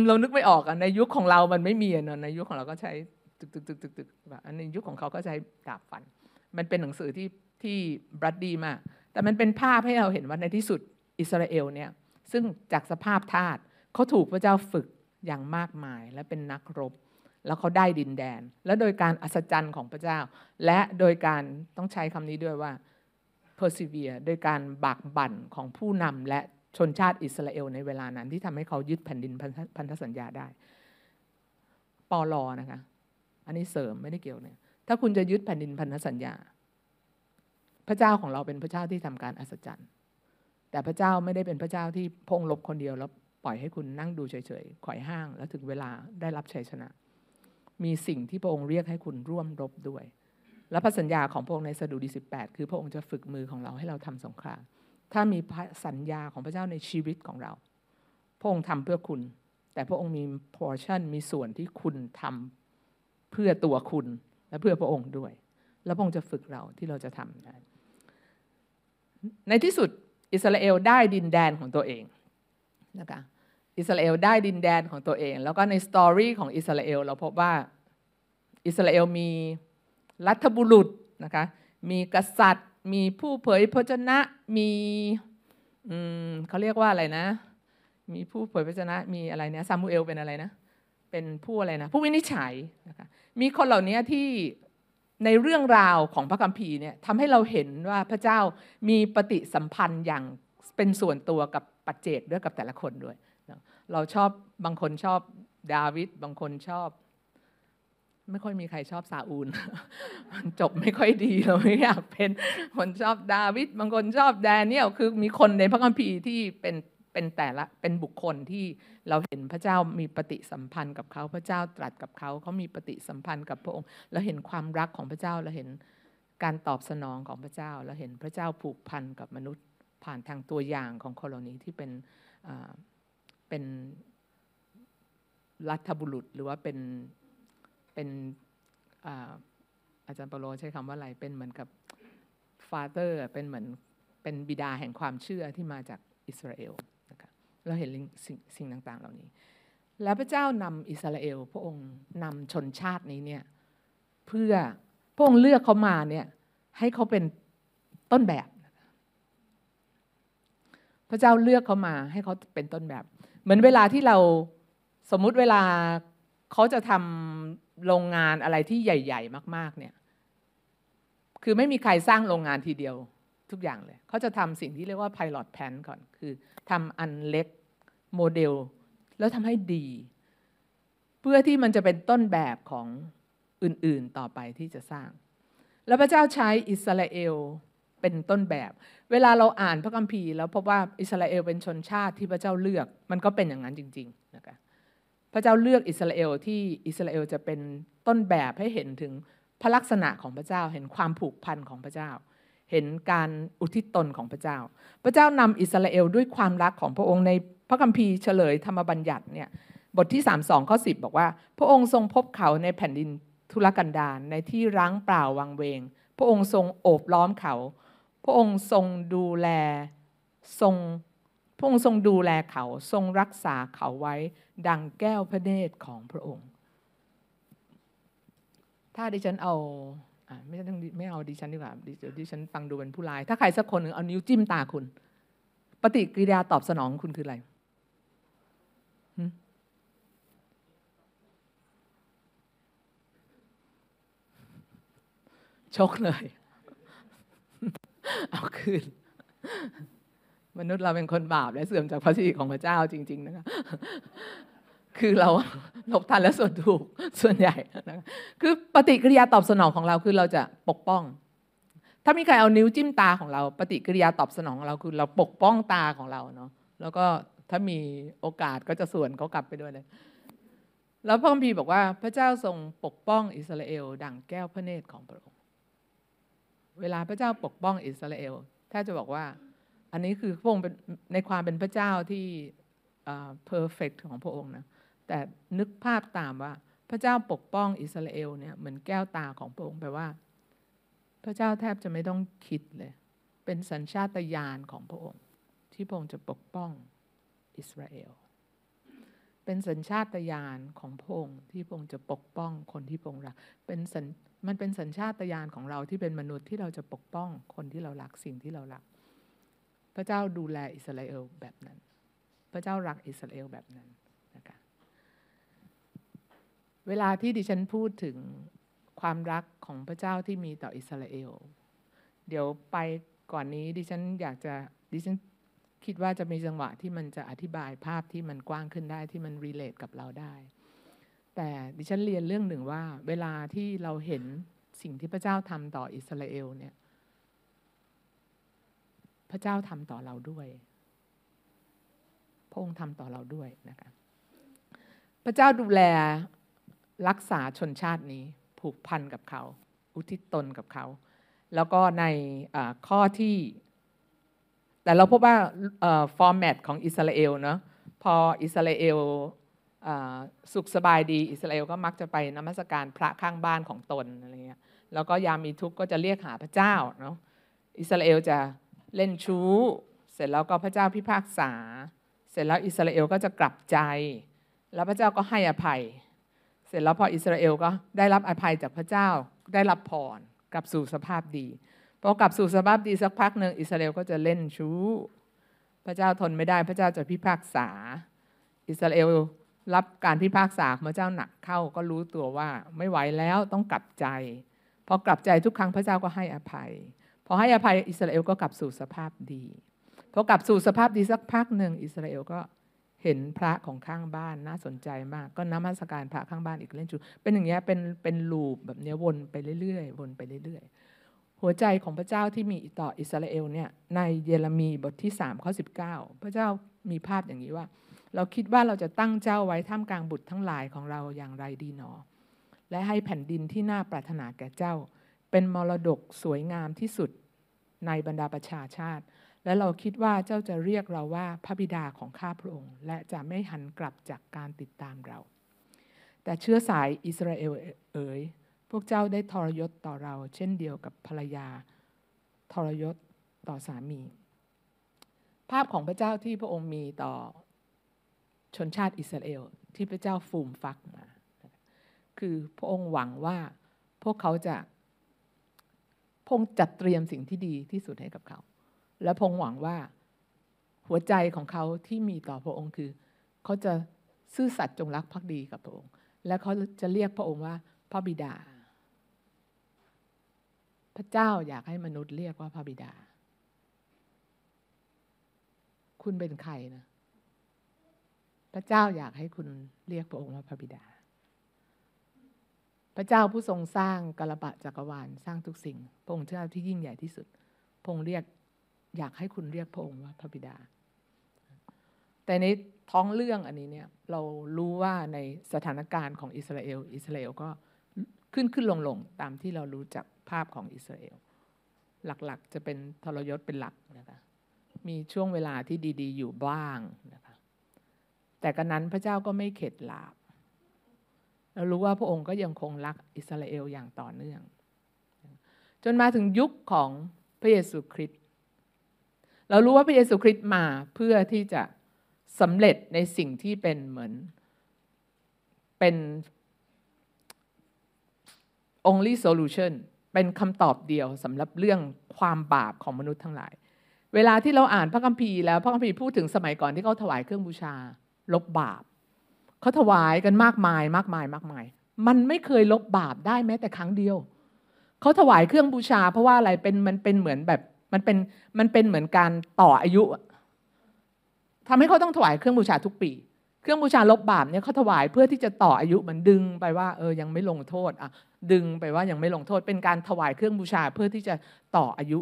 เรานึกไม่ออกอะในยุคของเรามันไม่มีอะในยุคของเราก็ใช้ตึกตึกตึกตึกตึกแบบในยุคของเขาก็ใช้ดาบฟัน มันเป็นหนังสือที่ที่บรัดดีมากแต่มันเป็นภาพให้เราเห็นว่าในที่สุดอิสราเอลเนี่ย ซึ่งจากสภาพทาสเขาถูกพระเจ้าฝึกอย่างมากมายและเป็นนักรบ แล้วเขาได้ดินแดน และโดยการอัศจรรย์ของพระเจ้า และโดยการต้องใช้คำนี้ด้วยว่า persevere โดยการบากบั่นของผู้นำและชนชาติอิสราเอลในเวลานั้นที่ทำให้เขายึดแผ่นดินพันธสัญญาได้ปอลอนะคะ อันนี้เสริมไม่ได้เกี่ยวเนี่ย ถ้าคุณจะยึดแผ่นดินพันธสัญญา พระเจ้าของเราเป็นพระเจ้าที่ทำการอัศจรรย์ แต่พระเจ้าไม่ได้เป็นพระเจ้าที่พงลบคนเดียวแล้วปล่อยให้คุณนั่งดูเฉยๆข่อยห้าง แล้วถึงเวลาได้รับชัยชนะ มีสิ่งที่พระองค์เรียกให้คุณร่วมรบด้วย และพระสัญญาของพระองค์ในสดุดี 18 คือพระองค์จะฝึกมือของเราให้เราทำสงคราม ถ้ามีสัญญาของพระเจ้าในชีวิตของเรา พระองค์ทำเพื่อคุณ แต่พระองค์มี portion มีส่วนที่คุณทำเพื่อตัวคุณและเพื่อพระองค์ด้วย แล้วพระองค์จะฝึกเราที่เราจะทำได้ในที่สุด อิสราเอลได้ดินแดนของตัวเองนะคะอิสราเอลได้ดินแดนของตัวเอง แล้วก็ใน story ของอิสราเอลเราพบว่าอิสราเอลมีรัฐบุรุษนะคะมีกษัตริย์ มีผู้เผยพระชนะมีเขาเรียกว่าอะไรนะ มีผู้เผยพระชนะมีอะไรเนี่ยซามูเอลเป็นอะไรนะเป็นผู้อะไรนะผู้วินิจฉัยนะคะมีคนเหล่านี้ที่ ในเรื่องราวของพระคัมภีร์เนี่ยทำให้เราเห็นว่าพระเจ้ามีปฏิสัมพันธ์อย่างเป็นส่วนตัวกับปัจเจกด้วยกับแต่ละคนด้วย เราชอบบางคนชอบดาวิดบางคนชอบ ไม่ค่อยมีใครชอบซาอูล มันจบไม่ค่อยดีเราไม่อยากเป็นคนชอบดาวิดบางคนชอบแดเนียลคือมีคนในพระคัมภีร์ที่เป็น เป็นแต่ละเป็นบุคคลที่เราเห็นพระเจ้ามีปฏิสัมพันธ์กับเขาพระเจ้าตรัสกับเขาเขามีปฏิสัมพันธ์กับพระองค์เราเห็นความรักของพระเจ้าเราเห็นการตอบสนองของพระเจ้าเราเห็นพระเจ้าผูกพันกับมนุษย์ผ่านทางตัวอย่างของโคโลนีที่เป็นเป็นรัฐบุรุษหรือว่าเป็นเป็นอาจารย์เปโลใช้คำว่าอะไรเป็นเหมือนกับฟาเตอร์เป็นเหมือนเป็นบิดาแห่งความเชื่อที่มาจากอิสราเอล เราเห็นสิ่งสิ่งต่างๆ เหล่านี้ แล้วพระเจ้านำอิสราเอล พระองค์นำชนชาตินี้เนี่ยเพื่อพระองค์เลือกเขามาเนี่ยให้เขาเป็นต้นแบบ พระเจ้าเลือกเขามาให้เขาเป็นต้นแบบ เหมือนเวลาที่เราสมมุติเวลาเขาจะทำโรงงานอะไรที่ใหญ่ ๆ มาก ๆ เนี่ย คือไม่มีใครสร้างโรงงานทีเดียว ทุกอย่างเลย เขาจะทำสิ่งที่เรียกว่า pilot plan ก่อน คือทำอันเล็กโมเดล แล้วทำให้ดี เพื่อที่มันจะเป็นต้นแบบของอื่นๆต่อไปที่จะสร้าง แล้วพระเจ้าใช้อิสราเอลเป็นต้นแบบ เวลาเราอ่านพระคัมภีร์แล้วพบว่าอิสราเอลเป็นชนชาติที่พระเจ้าเลือก มันก็เป็นอย่างนั้นจริงๆนะคะพระเจ้าเลือกอิสราเอลที่อิสราเอลจะเป็นต้นแบบให้เห็นถึงพระลักษณะของพระเจ้าเห็นความผูกพันของพระเจ้า เห็นการอุทิศตนของพระเจ้า พระเจ้านำอิสราเอลด้วยความรักของพระองค์ในพระคัมภีร์เฉลยธรรมบัญญัติเนี่ยบทที่ 3 2ข้อ10 บอกว่า พระองค์ทรงพบเขาในแผ่นดินทุรกันดารในที่ร้างเปล่าวังเวง พระองค์ทรงโอบล้อมเขา พระองค์ทรงดูแลทรงพระองค์ทรงดูแลเขาทรงรักษาเขาไว้ดังแก้วพระเนตรของพระองค์ ถ้าดิฉันเอา ไม่ต้องไม่เอาดิฉันดีกว่าดิฉันฟังดูเป็นผู้ร้าย ถ้าใครสักคนหนึ่งเอานิ้วจิ้มตาคุณ ปฏิกิริยาตอบสนองคุณคืออะไรชกเลย เอาคืน มนุษย์เราเป็นคนบาปและเสื่อมจากพระสิริของพระเจ้าจริง ๆ นะคะ คือเราหลบทันและส่วนถูกส่วนใหญ่นะคือปฏิกิริยาตอบสนองของเราคือเราจะปกป้อง ถ้ามีใครเอานิ้วจิ้มตาของเรา ปฏิกิริยาตอบสนองของเราคือเราปกป้องตาของเราเนาะแล้วก็ถ้ามีโอกาสก็จะส่วนเขากลับไปด้วยเลย แล้วพระคัมภีร์บอกว่าพระเจ้าทรงปกป้องอิสราเอล ดังแก้วพระเนตรของพระองค์ เวลาพระเจ้าปกป้องอิสราเอลถ้าจะบอกว่า อันนี้คือพระองค์ในความเป็นพระเจ้าที่เพอร์เฟกของพระองค์นะ แต่นึกภาพตามว่า พระเจ้าปกป้องอิสราเอลเนี่ยเหมือนแก้วตาของพระองค์แปลว่า พระเจ้าแทบจะไม่ต้องคิดเลย เป็นสัญชาตญาณของพระองค์ ที่พระองค์จะปกป้องอิสราเอลเป็นสัญชาตญาณของพระองค์ที่พระองค์จะปกป้องคนที่พระองค์รักเป็นสัญมันเป็นสัญชาตญาณของเราที่เป็นมนุษย์ที่เราจะปกป้องคนที่เรารักสิ่งที่เรารัก พระเจ้าดูแลอิสราเอลแบบนั้น พระเจ้ารักอิสราเอลแบบนั้น เวลาที่ดิฉันพูดถึงความรักของพระเจ้าที่มีต่ออิสราเอล เดี๋ยวไปก่อนนี้ดิฉันอยากจะดิฉันคิดว่าจะมีจังหวะที่มันจะอธิบายภาพที่มันกว้างขึ้นได้ที่มันรีเลทกับเราได้ แต่ดิฉันเรียนเรื่องหนึ่งว่า เวลาที่เราเห็นสิ่งที่พระเจ้าทำต่ออิสราเอลเนี่ย พระเจ้าทำต่อเราด้วย พระองค์ทำต่อเราด้วยนะคะพระเจ้าดูแล รักษาชนชาตินี้ผูกพันกับเขา อุทิศตนกับเขา แล้วก็ในข้อที่ แต่เราพบว่าฟอร์แมตของอิสราเอลเนาะพออิสราเอลสุขสบายดีอิสราเอลก็มักจะไปนมัสการพระข้างบ้านของตนอะไรเงี้ยแล้วก็ยามมีทุกข์ก็จะเรียกหาพระเจ้าเนาะอิสราเอลจะเล่นชู้ เสร็จแล้วก็พระเจ้าพิพากษา เสร็จแล้วอิสราเอลก็จะกลับใจ แล้วพระเจ้าก็ให้อภัย เสร็จแล้วพออิสราเอลก็ได้รับอภัยจากพระเจ้าได้รับพรกลับสู่สภาพดีพอกลับสู่สภาพดีสักพักหนึ่งอิสราเอลก็จะเล่นชู้ พระเจ้าทนไม่ได้พระเจ้าจะพิพากษา อิสราเอลรับการพิพากษาพระเจ้าหนักเข้าก็รู้ตัวว่าไม่ไหวแล้วต้องกลับใจพอกลับใจทุกครั้งพระเจ้าก็ให้อภัยพอให้อภัยอิสราเอลก็กลับสู่สภาพดีพอกลับสู่สภาพดีสักพักหนึ่งอิสราเอลก็ เห็นพระของข้างบ้านน่าสนใจมาก ก็นมัสการพระข้างบ้านอีกเล่นจูเป็นอย่างเงี้ยเป็นเป็นลูปแบบเนี้ยวนไปเรื่อยๆวนไปเรื่อยๆ หัวใจของพระเจ้าที่มีต่ออิสราเอลเนี่ยในเยเรมีบทที่3ข้อ19 พระเจ้ามีภาพอย่างนี้ว่า เราคิดว่าเราจะตั้งเจ้าไว้ท่ามกลางบุตรทั้งหลายของเราอย่างไรดีหนอ และให้แผ่นดินที่น่าปรารถนาแก่เจ้า เป็นมรดกสวยงามที่สุดในบรรดาประชาชาติ และเราคิดว่าเจ้าจะเรียกเราว่าพระบิดาของข้าพระองค์ และจะไม่หันกลับจากการติดตามเรา แต่เชื้อสายอิสราเอลเอ๋ยพวกเจ้าได้ทรยศต่อเรา เช่นเดียวกับภรรยา ทรยศต่อสามี ภาพของพระเจ้าที่พระองค์มีต่อชนชาติอิสราเอลที่พระเจ้าฟูมฟักมา คือพระองค์หวังว่าพวกเขาจะพงจัดเตรียมสิ่งที่ดีที่สุดให้กับเขา และพงหวังว่าหัวใจของเขาที่มีต่อพระองค์คือ เขาจะซื่อสัตย์จงรักภักดีกับพระองค์ และเขาจะเรียกพระองค์ว่าพระบิดา พระเจ้าอยากให้มนุษย์เรียกว่าพระบิดา คุณเป็นใครนะพระเจ้าอยากให้คุณเรียกพระองค์ว่าพระบิดา พระเจ้าผู้ทรงสร้างกระบะจักรวาลสร้างทุกสิ่งพระองค์เจ้าที่ยิ่งใหญ่ที่สุดพระองค์เรียก อยากให้คุณเรียกพระองค์ว่าพระบิดา แต่ในท้องเรื่องอันนี้เนี่ยเรารู้ว่าในสถานการณ์ของอิสราเอล อิสราเอลก็ขึ้นขึ้นลงลงตามที่เรารู้จักภาพของอิสราเอล หลักๆ จะเป็นทรยศเป็นหลักนะคะมีช่วงเวลาที่ดี ๆ อยู่บ้างนะคะแต่กันนั้นพระเจ้าก็ไม่เข็ดหลาบเรารู้ว่าพระองค์ก็ยังคงรักอิสราเอลอย่างต่อเนื่อง จนมาถึงยุคของพระเยซูคริสต์ เรารู้ว่าพระเยซูคริสต์มาเพื่อที่จะสำเร็จในสิ่งที่เป็นเหมือน เป็น only solution เป็นคำตอบเดียวสำหรับเรื่องความบาปของมนุษย์ทั้งหลาย เวลาที่เราอ่านพระคัมภีร์แล้วพระคัมภีร์พูดถึงสมัยก่อนที่เขาถวายเครื่องบูชา ลบบาปเขาถวายกันมากมายมากมายมากมาย มันไม่เคยลบบาปได้แม้แต่ครั้งเดียวเขาถวายเครื่องบูชา เพราะว่าอะไรเป็นมันเป็นเหมือนแบบ มันเป็นมันเป็นเหมือนการต่ออายุทำให้เขาต้องถวายเครื่องบูชาทุกปี เครื่องบูชาลบบาปเนี่ยเขาถวายเพื่อที่จะต่ออายุมันดึงไปว่าเออยังไม่ลงโทษอะดึงไปว่ายังไม่ลงโทษ เป็นการถวายเครื่องบูชาเพื่อที่จะต่ออายุ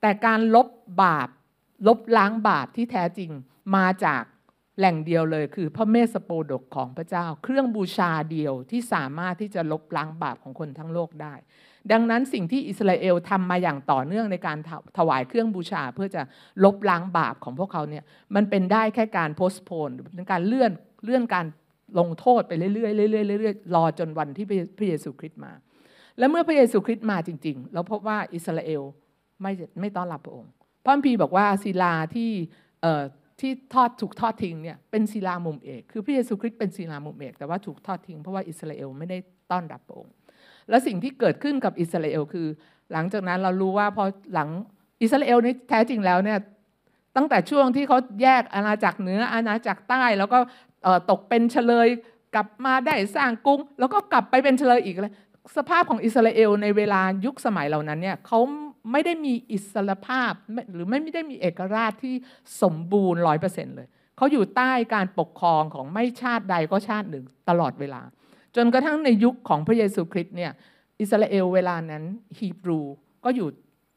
แต่การลบบาปลบล้างบาปที่แท้จริงมาจากแหล่งเดียวเลยคือพระเมสโปดกของพระเจ้า เครื่องบูชาเดียวที่สามารถที่จะลบล้างบาปของคนทั้งโลกได้ ดังนั้นสิ่งที่อิสราเอลทำมาอย่างต่อเนื่องในการถวายเครื่องบูชา เพื่อจะลบล้างบาปของพวกเขาเนี่ยมันเป็นได้แค่การโพสต์โพนเป็นการเลื่อนเลื่อนการลงโทษไปเรื่อยๆเรื่อยๆเรื่อยๆรอจนวันที่พระเยซูคริสต์มา และเมื่อพระเยซูคริสต์มาจริง ๆ เราพบว่าอิสราเอลไม่ไม่ต้อนรับพระองค์พระพีบอกว่าศิลาที่ที่ทอดถูกทอดทิ้งเนี่ยเป็นศิลามุมเอก คือพระเยซูคริสต์เป็นศิลามุมเอก แต่ว่าถูกทอดทิ้งเพราะว่าอิสราเอลไม่ได้ต้อนรับพระองค์ และสิ่งที่เกิดขึ้นกับอิสราเอลคือ หลังจากนั้นเรารู้ว่าพอหลังอิสราเอลนี่แท้จริงแล้วเนี่ยตั้งแต่ช่วงที่เขาแยกอาณาจักรเหนืออาณาจักรใต้ แล้วก็ตกเป็นเฉลยกลับมาได้สร้างกรุง แล้วก็กลับไปเป็นเฉลยอีกเลยสภาพของอิสราเอลในเวลายุคสมัยเหล่านั้นเนี่ยเขาไม่ได้มีอิสรภาพหรือไม่ได้มีเอกราชที่สมบูรณ์ร้อยเปอร์เซ็นต์เลย เขาอยู่ใต้การปกครองของไม่ชาติใดก็ชาติหนึ่งตลอดเวลา จนกระทั่งในยุคของพระเยซูคริสต์เนี่ยอิสราเอลเวลานั้นฮีบรูก็อยู่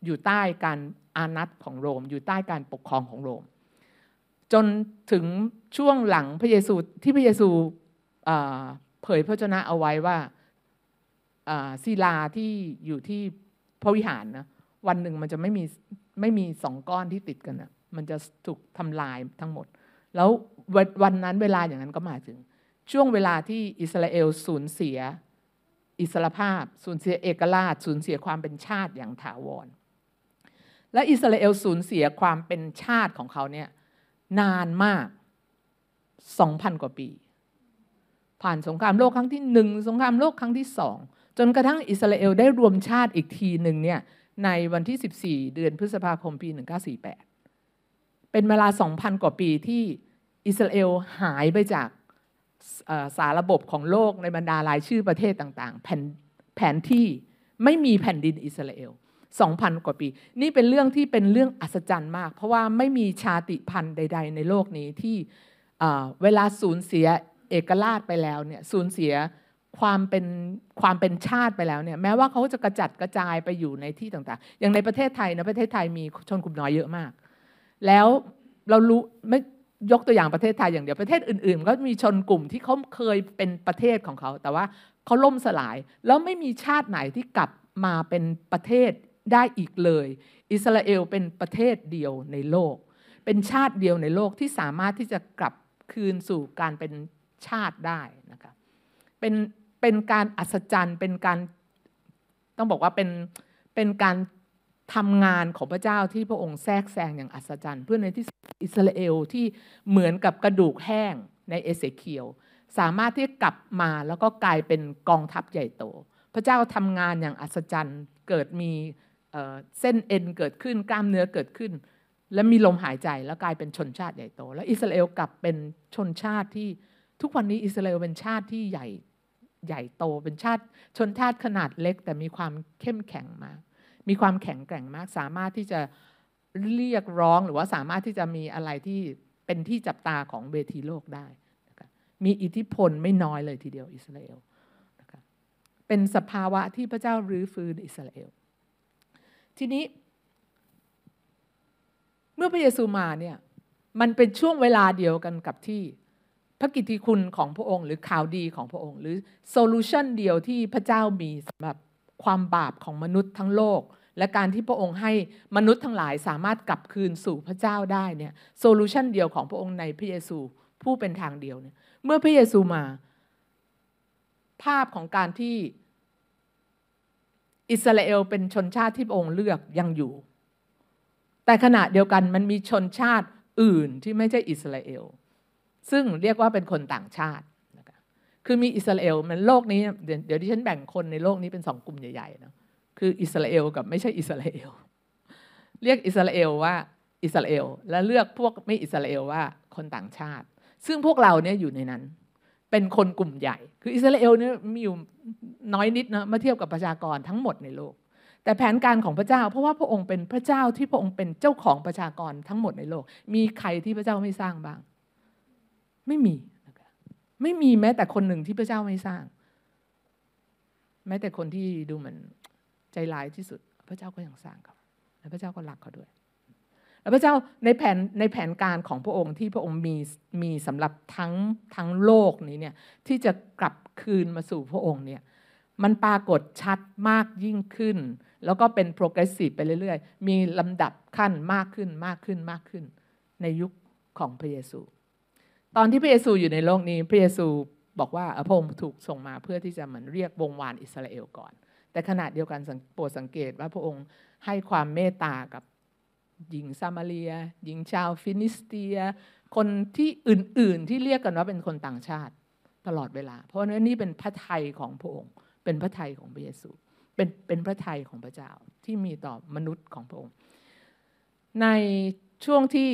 อยู่ใต้การอานัตของโรม อยู่ใต้การปกครองของโรม จนถึงช่วงหลังพระเยซูที่พระเยซูเผยพระชนะเอาไว้ว่าศิลาที่อยู่ที่พระวิหารนะวันหนึ่งมันจะไม่มีไม่มีสองก้อนที่ติดกันนะมันจะถูกทำลายทั้งหมด แล้ววันนั้นเวลาอย่างนั้นก็มาถึง ช่วงเวลาที่อิสราเอลสูญเสียอิสรภาพ สูญเสียเอกราช สูญเสียความเป็นชาติอย่างถาวร และอิสราเอลสูญเสียความเป็นชาติของเขาเนี่ยนานมากสองพันกว่าปี ผ่านสงครามโลกครั้งที่หนึ่งสงครามโลกครั้งที่สองจนกระทั่งอิสราเอลได้รวมชาติอีกทีหนึ่งเนี่ยในวันที่ 14 เดือนพฤษภาคมปี 1948 เป็นเวลา 2,000 กว่าปีที่อิสราเอลหายไปจาก สารระบบของโลกในบรรดารายชื่อประเทศต่างๆ แผนแผนที่ไม่มีแผ่นดินอิสราเอล2,000 กว่าปี นี่เป็นเรื่องที่เป็นเรื่องอัศจรรย์มาก เพราะว่าไม่มีชาติพันธุ์ใด ๆ ในโลกนี้ที่เวลาสูญเสียเอกราชไปแล้วเนี่ยสูญเสียความเป็นความเป็นชาติไปแล้วเนี่ยแม้ว่าเขาจะกระจัดกระจายไปอยู่ในที่ต่างๆ อย่างในประเทศไทยนะประเทศไทยมีชนกลุ่มน้อยเยอะมาก แล้วเรารู้ไม่ ยกตัวอย่างประเทศไทยอย่างเดียวประเทศอื่นๆ ก็มีชนกลุ่มที่เขาเคยเป็นประเทศของเขา แต่ว่าเขาล่มสลาย แล้วไม่มีชาติไหนที่กลับมาเป็นประเทศได้อีกเลย อิสราเอลเป็นประเทศเดียวในโลก เป็นชาติเดียวในโลกที่สามารถที่จะกลับคืนสู่การเป็นชาติได้นะคะเป็นเป็นการอัศจรรย์เป็นการต้องบอกว่าเป็นเป็นการ ทำงานของพระเจ้าที่พระองค์แทรกแซงอย่างอัศจรรย์ เพื่อในที่อิสราเอลที่เหมือนกับกระดูกแห้งในเอเสเคียวสามารถที่กลับมาแล้วก็กลายเป็นกองทัพใหญ่โต พระเจ้าทำงานอย่างอัศจรรย์ เกิดมีเส้นเอ็นเกิดขึ้นกล้ามเนื้อเกิดขึ้น และมีลมหายใจแล้วกลายเป็นชนชาติใหญ่โต แล้วอิสราเอลกลับเป็นชนชาติที่ทุกวันนี้อิสราเอลเป็นชาติที่ใหญ่ใหญ่โตเป็นชาติชนชาติขนาดเล็กแต่มีความเข้มแข็งมาก มีความแข็งแกร่งมาก สามารถที่จะเรียกร้องหรือว่าสามารถที่จะมีอะไรที่เป็นที่จับตาของเวทีโลกได้นะคะมีอิทธิพลไม่น้อยเลยทีเดียวอิสราเอลนะคะเป็นสภาวะที่พระเจ้ารื้อฟื้นอิสราเอล ทีนี้ เมื่อพระเยซูมาเนี่ยมันเป็นช่วงเวลาเดียวกันกับที่พระกิตติคุณของพระองค์ หรือข่าวดีของพระองค์ หรือ solution เดียวที่พระเจ้ามีสำหรับ ความบาปของมนุษย์ทั้งโลก และการที่พระองค์ให้มนุษย์ทั้งหลายสามารถกลับคืนสู่พระเจ้าได้เนี่ย solution เดียวของพระองค์ในพระเยซูผู้เป็นทางเดียวเนี่ยเมื่อพระเยซูมา ภาพของการที่อิสราเอลเป็นชนชาติที่พระองค์เลือกยังอยู่ แต่ขณะเดียวกันมันมีชนชาติอื่นที่ไม่ใช่อิสราเอล ซึ่งเรียกว่าเป็นคนต่างชาติ คือมีอิสราเอลมันโลกนี้เดี๋ยวเดี๋ยวที่ฉันแบ่งคนในโลกนี้เป็นสองกลุ่มใหญ่ๆนะคืออิสราเอลกับไม่ใช่อิสราเอลเรียกอิสราเอลว่าอิสราเอลและเลือกพวกไม่อิสราเอลว่าคนต่างชาติ ซึ่งพวกเราเนี่ยอยู่ในนั้น เป็นคนกลุ่มใหญ่ คืออิสราเอลเนี่ยมีอยู่น้อยนิดนะเมาเทียบกับประชากรทั้งหมดในโลก แต่แผนการของพระเจ้า เพราะว่าพระองค์เป็นพระเจ้าที่พระองค์เป็นเจ้าของประชากรทั้งหมดในโลก มีใครที่พระเจ้าไม่สร้างบ้าง ไม่มี ไม่มีแม้แต่คนหนึ่งที่พระเจ้าไม่สร้าง แม้แต่คนที่ดูเหมือนใจร้ายที่สุด พระเจ้าก็ยังสร้างเขาและพระเจ้าก็รักเขาด้วย แล้วพระเจ้าในแผนในแผนการของพระองค์ที่พระองค์มีมีสำหรับทั้งทั้งโลกนี้เนี่ยที่จะกลับคืนมาสู่พระองค์เนี่ยมันปรากฏชัดมากยิ่งขึ้น แล้วก็เป็น progressive ไปเรื่อย ๆ มีลำดับขั้นมากขึ้นมากขึ้นมากขึ้น ในยุคของพระเยซู ตอนที่พระเยซูอยู่ในโลกนี้ พระเยซูบอกว่าพระองค์ถูกส่งมาเพื่อที่จะเหมือนเรียกวงวานอิสราเอลก่อน แต่ขณะเดียวกันโปรดสังเกตว่าพระองค์ให้ความเมตตากับหญิงซามาเรีย หญิงชาวฟินิสเตีย คนที่อื่นๆที่เรียกกันว่าเป็นคนต่างชาติตลอดเวลา เพราะนั้นนี่เป็นพระไทยของพระองค์ เป็นพระไทยของพระเยซู เป็นเป็นพระไทยของพระเจ้าที่มีต่อมนุษย์ของพระองค์ ในช่วงที่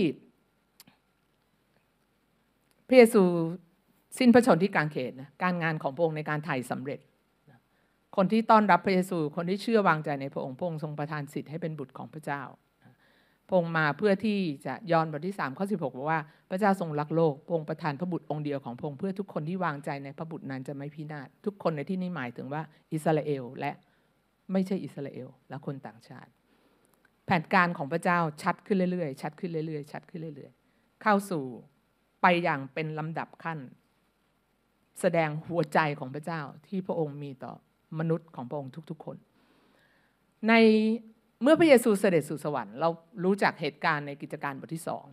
พระเยซูสิ้นพระชนที่กางเขนนะการงานของพระองค์ในการไถ่สำเร็จ คนที่ต้อนรับพระเยซู คนที่เชื่อวางใจในพระองค์พระองค์ทรงประทานสิทธิ์ให้เป็นบุตรของพระเจ้าพระองค์มาเพื่อที่จะย้อนบทที่3ข้อ16บอกว่าพระเจ้าทรงรักโลกพระองค์ประทานพระบุตรองค์เดียวของพระองค์เพื่อทุกคนที่วางใจในพระบุตรนั้นจะไม่พินาศทุกคนในที่นี้หมายถึงว่าอิสราเอลและไม่ใช่อิสราเอลและคนต่างชาติ แผนการของพระเจ้าชัดขึ้นเรื่อยๆชัดขึ้นเรื่อยๆชัดขึ้นเรื่อยๆ เข้าสู่ ไปอย่างเป็นลำดับขั้น แสดงหัวใจของพระเจ้าที่พระองค์มีต่อมนุษย์ของพระองค์ทุก ๆ คน ในเมื่อพระเยซูเสด็จสู่สวรรค์เรารู้จักเหตุการณ์ในกิจการบทที่สอง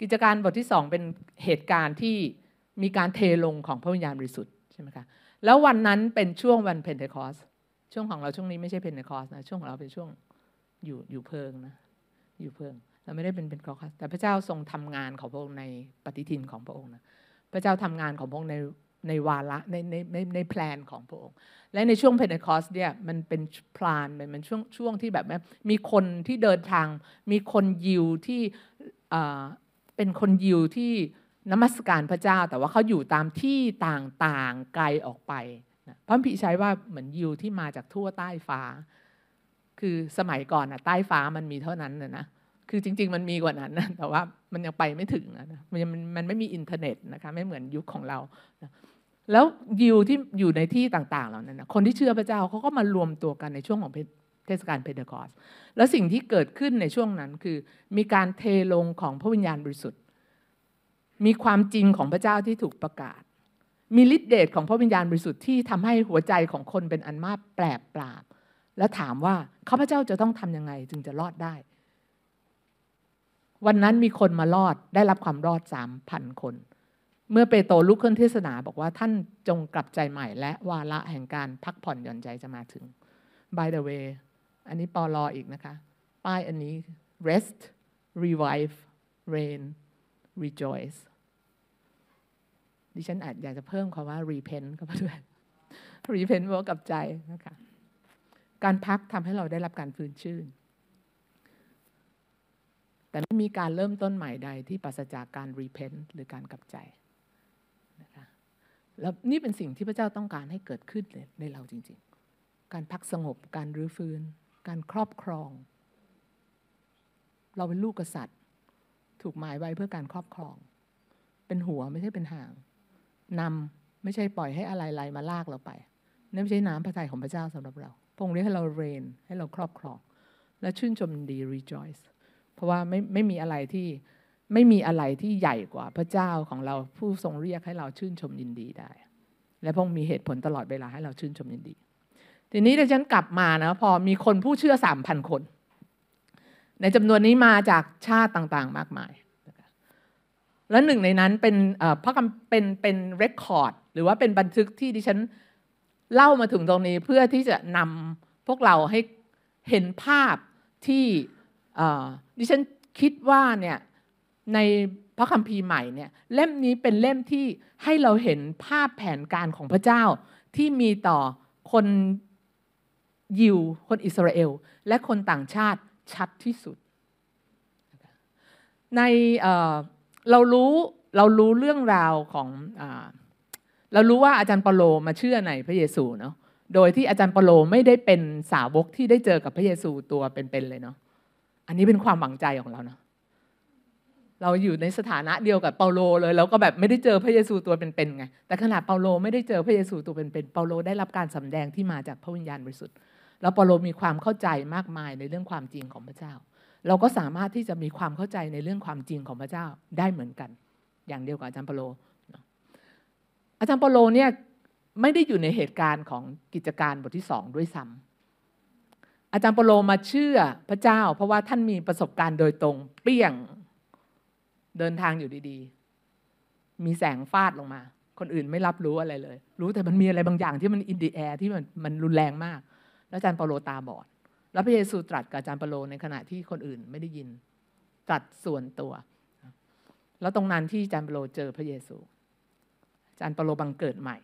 กิจการบทที่สองเป็นเหตุการณ์ที่มีการเทลงของพระวิญญาณบริสุทธิ์ใช่ไหมคะแล้ววันนั้นเป็นช่วงวันเพนเทคอสช่วงของเราช่วงนี้ไม่ใช่เพนเทคอสนะช่วงของเราเป็นช่วงอยู่อยู่เพิงนะอยู่เพิง เราไม่ได้เป็นเป็นคอคัสแต่พระเจ้าทรงทำงานของพระองค์ในปฏิทินของพระองค์นะพระเจ้าทำงานของพระองค์ในในวาระในในในใน plan ของพระองค์ และในช่วงเพนเทคอสเนี่ยมันเป็น plan มันช่วงช่วงที่แบบมีคนที่เดินทาง มีคนยิวที่เป็นคนยิวที่นมัสการพระเจ้า แต่ว่าเขาอยู่ตามที่ต่างๆไกลออกไปพระคัมภีร์ใช้ว่าเหมือนยิวที่มาจากทั่วใต้ฟ้า คือสมัยก่อนอะใต้ฟ้ามันมีเท่านั้นนะนะ คือจริง ๆ มันมีกว่านั้นนะแต่ว่ามันยังไปไม่ถึงนะมันมันไม่มีอินเทอร์เน็ตนะคะไม่เหมือนยุคของเรา แล้วยิวที่อยู่ในที่ต่าง ๆ เหล่านั้นนะคนที่เชื่อพระเจ้าเขาก็มารวมตัวกันในช่วงของเทศกาลเพนเทคอสแล้วสิ่งที่เกิดขึ้นในช่วงนั้นคือ มีการเทลงของพระวิญญาณบริสุทธิ์ มีความจริงของพระเจ้าที่ถูกประกาศ มีฤทธิเดชของพระวิญญาณบริสุทธิ์ที่ทำให้หัวใจของคนเป็นอันมากแปลกปราบและถามว่าข้าพเจ้าจะต้องทํำยังไงจึงจะรอดได้ วันนั้นมีคนมารอดได้รับความรอดสามพันคน เมื่อเปโตรลุกขึ้นเทศนาบอกว่าท่านจงกลับใจใหม่ และวาระแห่งการพักผ่อนหย่อนใจจะมาถึง by the way อันนี้ปอลออีกนะคะ ป้ายอันนี้ rest revive reign rejoice ดิฉันอาจอยากจะเพิ่มคำว่า repent เข้าไปด้วย repent ว่ากับใจนะคะ การพักทำให้เราได้รับการฟื้นชื่น แต่ไม่มีการเริ่มต้นใหม่ใดที่ปราศจากการ repent หรือการกลับใจแล้วนี่เป็นสิ่งที่พระเจ้าต้องการให้เกิดขึ้นในเราจริง ๆ การพักสงบ การรื้อฟื้น การครอบครอง เราเป็นลูกกษัตริย์ ถูกหมายไว้เพื่อการครอบครอง เป็นหัวไม่ใช่เป็นหางนำไม่ใช่ปล่อยให้อะไรไหลมาลากเราไปนั่นไม่ใช่น้ำพระทัยของพระเจ้าสำหรับเราพระองค์เรียกให้เราเรนให้เราครอบครอง และชื่นชมดี rejoice เพราะว่าไม่ไม่มีอะไรที่ไม่มีอะไรที่ใหญ่กว่าพระเจ้าของเราผู้ทรงเรียกให้เราชื่นชมยินดีได้ และพระองค์มีเหตุผลตลอดเวลาให้เราชื่นชมยินดี ทีนี้ดิฉันกลับมานะพอมีคนผู้เชื่อสามพันคน ในจำนวนนี้มาจากชาติต่างๆ มากมาย และหนึ่งในนั้นเป็นพระคำเป็นเป็นเรคคอร์ดหรือว่าเป็นบันทึกที่ดิฉันเล่ามาถึงตรงนี้เพื่อที่จะนำพวกเราให้เห็นภาพที่ ดิฉันคิดว่าเนี่ยในพระคัมภีร์ใหม่เนี่ยเล่มนี้เป็นเล่มที่ให้เราเห็นภาพแผนการของพระเจ้าที่มีต่อคนยิว คนอิสราเอล และคนต่างชาติชัดที่สุด ในเรารู้เรารู้เรื่องราวของอเรารู้ว่าอาจารย์เปโลมาเชื่อในพระเยซูเนาะโดยที่อาจารย์เปโลไม่ได้เป็นสาวกที่ได้เจอกับพระเยซูตัวเป็นๆเลยเนาะ อันนี้เป็นความหวังใจของเราเนาะเราอยู่ในสถานะเดียวกับเปาโลเลยแล้วก็แบบไม่ได้เจอพระเยซูตัวเป็นๆไงแต่ขณะเปาโลไม่ได้เจอพระเยซูตัวเป็นๆเปาโลได้รับการสำแดงที่มาจากพระวิญญาณบริสุทธิ์แล้วเปาโลมีความเข้าใจมากมายในเรื่องความจริงของพระเจ้า เราก็สามารถที่จะมีความเข้าใจในเรื่องความจริงของพระเจ้าได้เหมือนกัน อย่างเดียวกับอาจารย์เปาโลอาจารย์เปาโลเนี่ยไม่ได้อยู่ในเหตุการณ์ของกิจการบทที่สองด้วยซ้ำ อาจารย์เปโลมาเชื่อพระเจ้า เพราะว่าท่านมีประสบการณ์โดยตรง เปี้ยงเดินทางอยู่ดีๆ มีแสงฟาดลงมา คนอื่นไม่รับรู้อะไรเลย รู้แต่มันมีอะไรบางอย่างที่มันอินดีแอร์ที่มันมันรุนแรงมาก แล้วอาจารย์เปโลตาบอด แล้วพระเยซูตรัสกับอาจารย์เปโลในขณะที่คนอื่นไม่ได้ยินตรัสส่วนตัว แล้วตรงนั้นที่อาจารย์เปโลเจอพระเยซูอาจารย์เปโลบังเกิดใหม่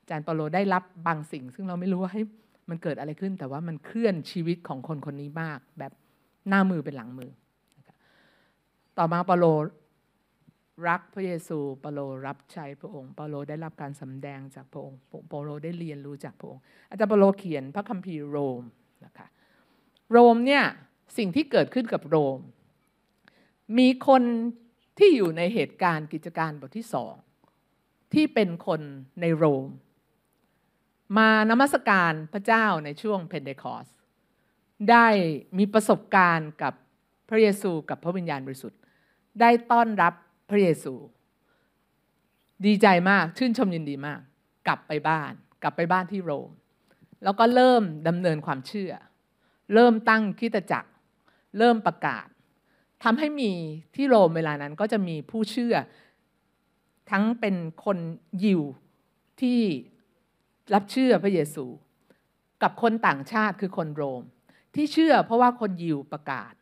อาจารย์เปโลได้รับบางสิ่ง ซึ่งเราไม่รู้ว่าให้ มันเกิดอะไรขึ้น แต่ว่ามันเคลื่อนชีวิตของคนคนนี้มาก แบบหน้ามือเป็นหลังมือ ต่อมาเปาโลรักพระเยซูเปาโลรับใช้พระองค์เปาโลได้รับการสำแดงจากพระองค์เปาโลได้เรียนรู้จากพระองค์อาจารย์เปาโลเขียนพระคัมภีร์โรมนะคะโรมเนี่ยสิ่งที่เกิดขึ้นกับโรม มีคนที่อยู่ในเหตุการณ์กิจการบทที่สองที่เป็นคนในโรม มานมัสการพระเจ้าในช่วงเพนเดคอสได้มีประสบการณ์กับพระเยซูกับพระวิญญาณบริสุทธิ์ ได้ต้อนรับพระเยซู ดีใจมากชื่นชมยินดีมาก กลับไปบ้าน กลับไปบ้านที่โรม แล้วก็เริ่มดำเนินความเชื่อ เริ่มตั้งคิตจักร เริ่มประกาศทำให้มีที่โรมเวลานั้นก็จะมีผู้เชื่อ ทั้งเป็นคนยิวที่ รับเชื่อพระเยซู กับคนต่างชาติคือคนโรม ที่เชื่อเพราะว่าคนยิวประกาศ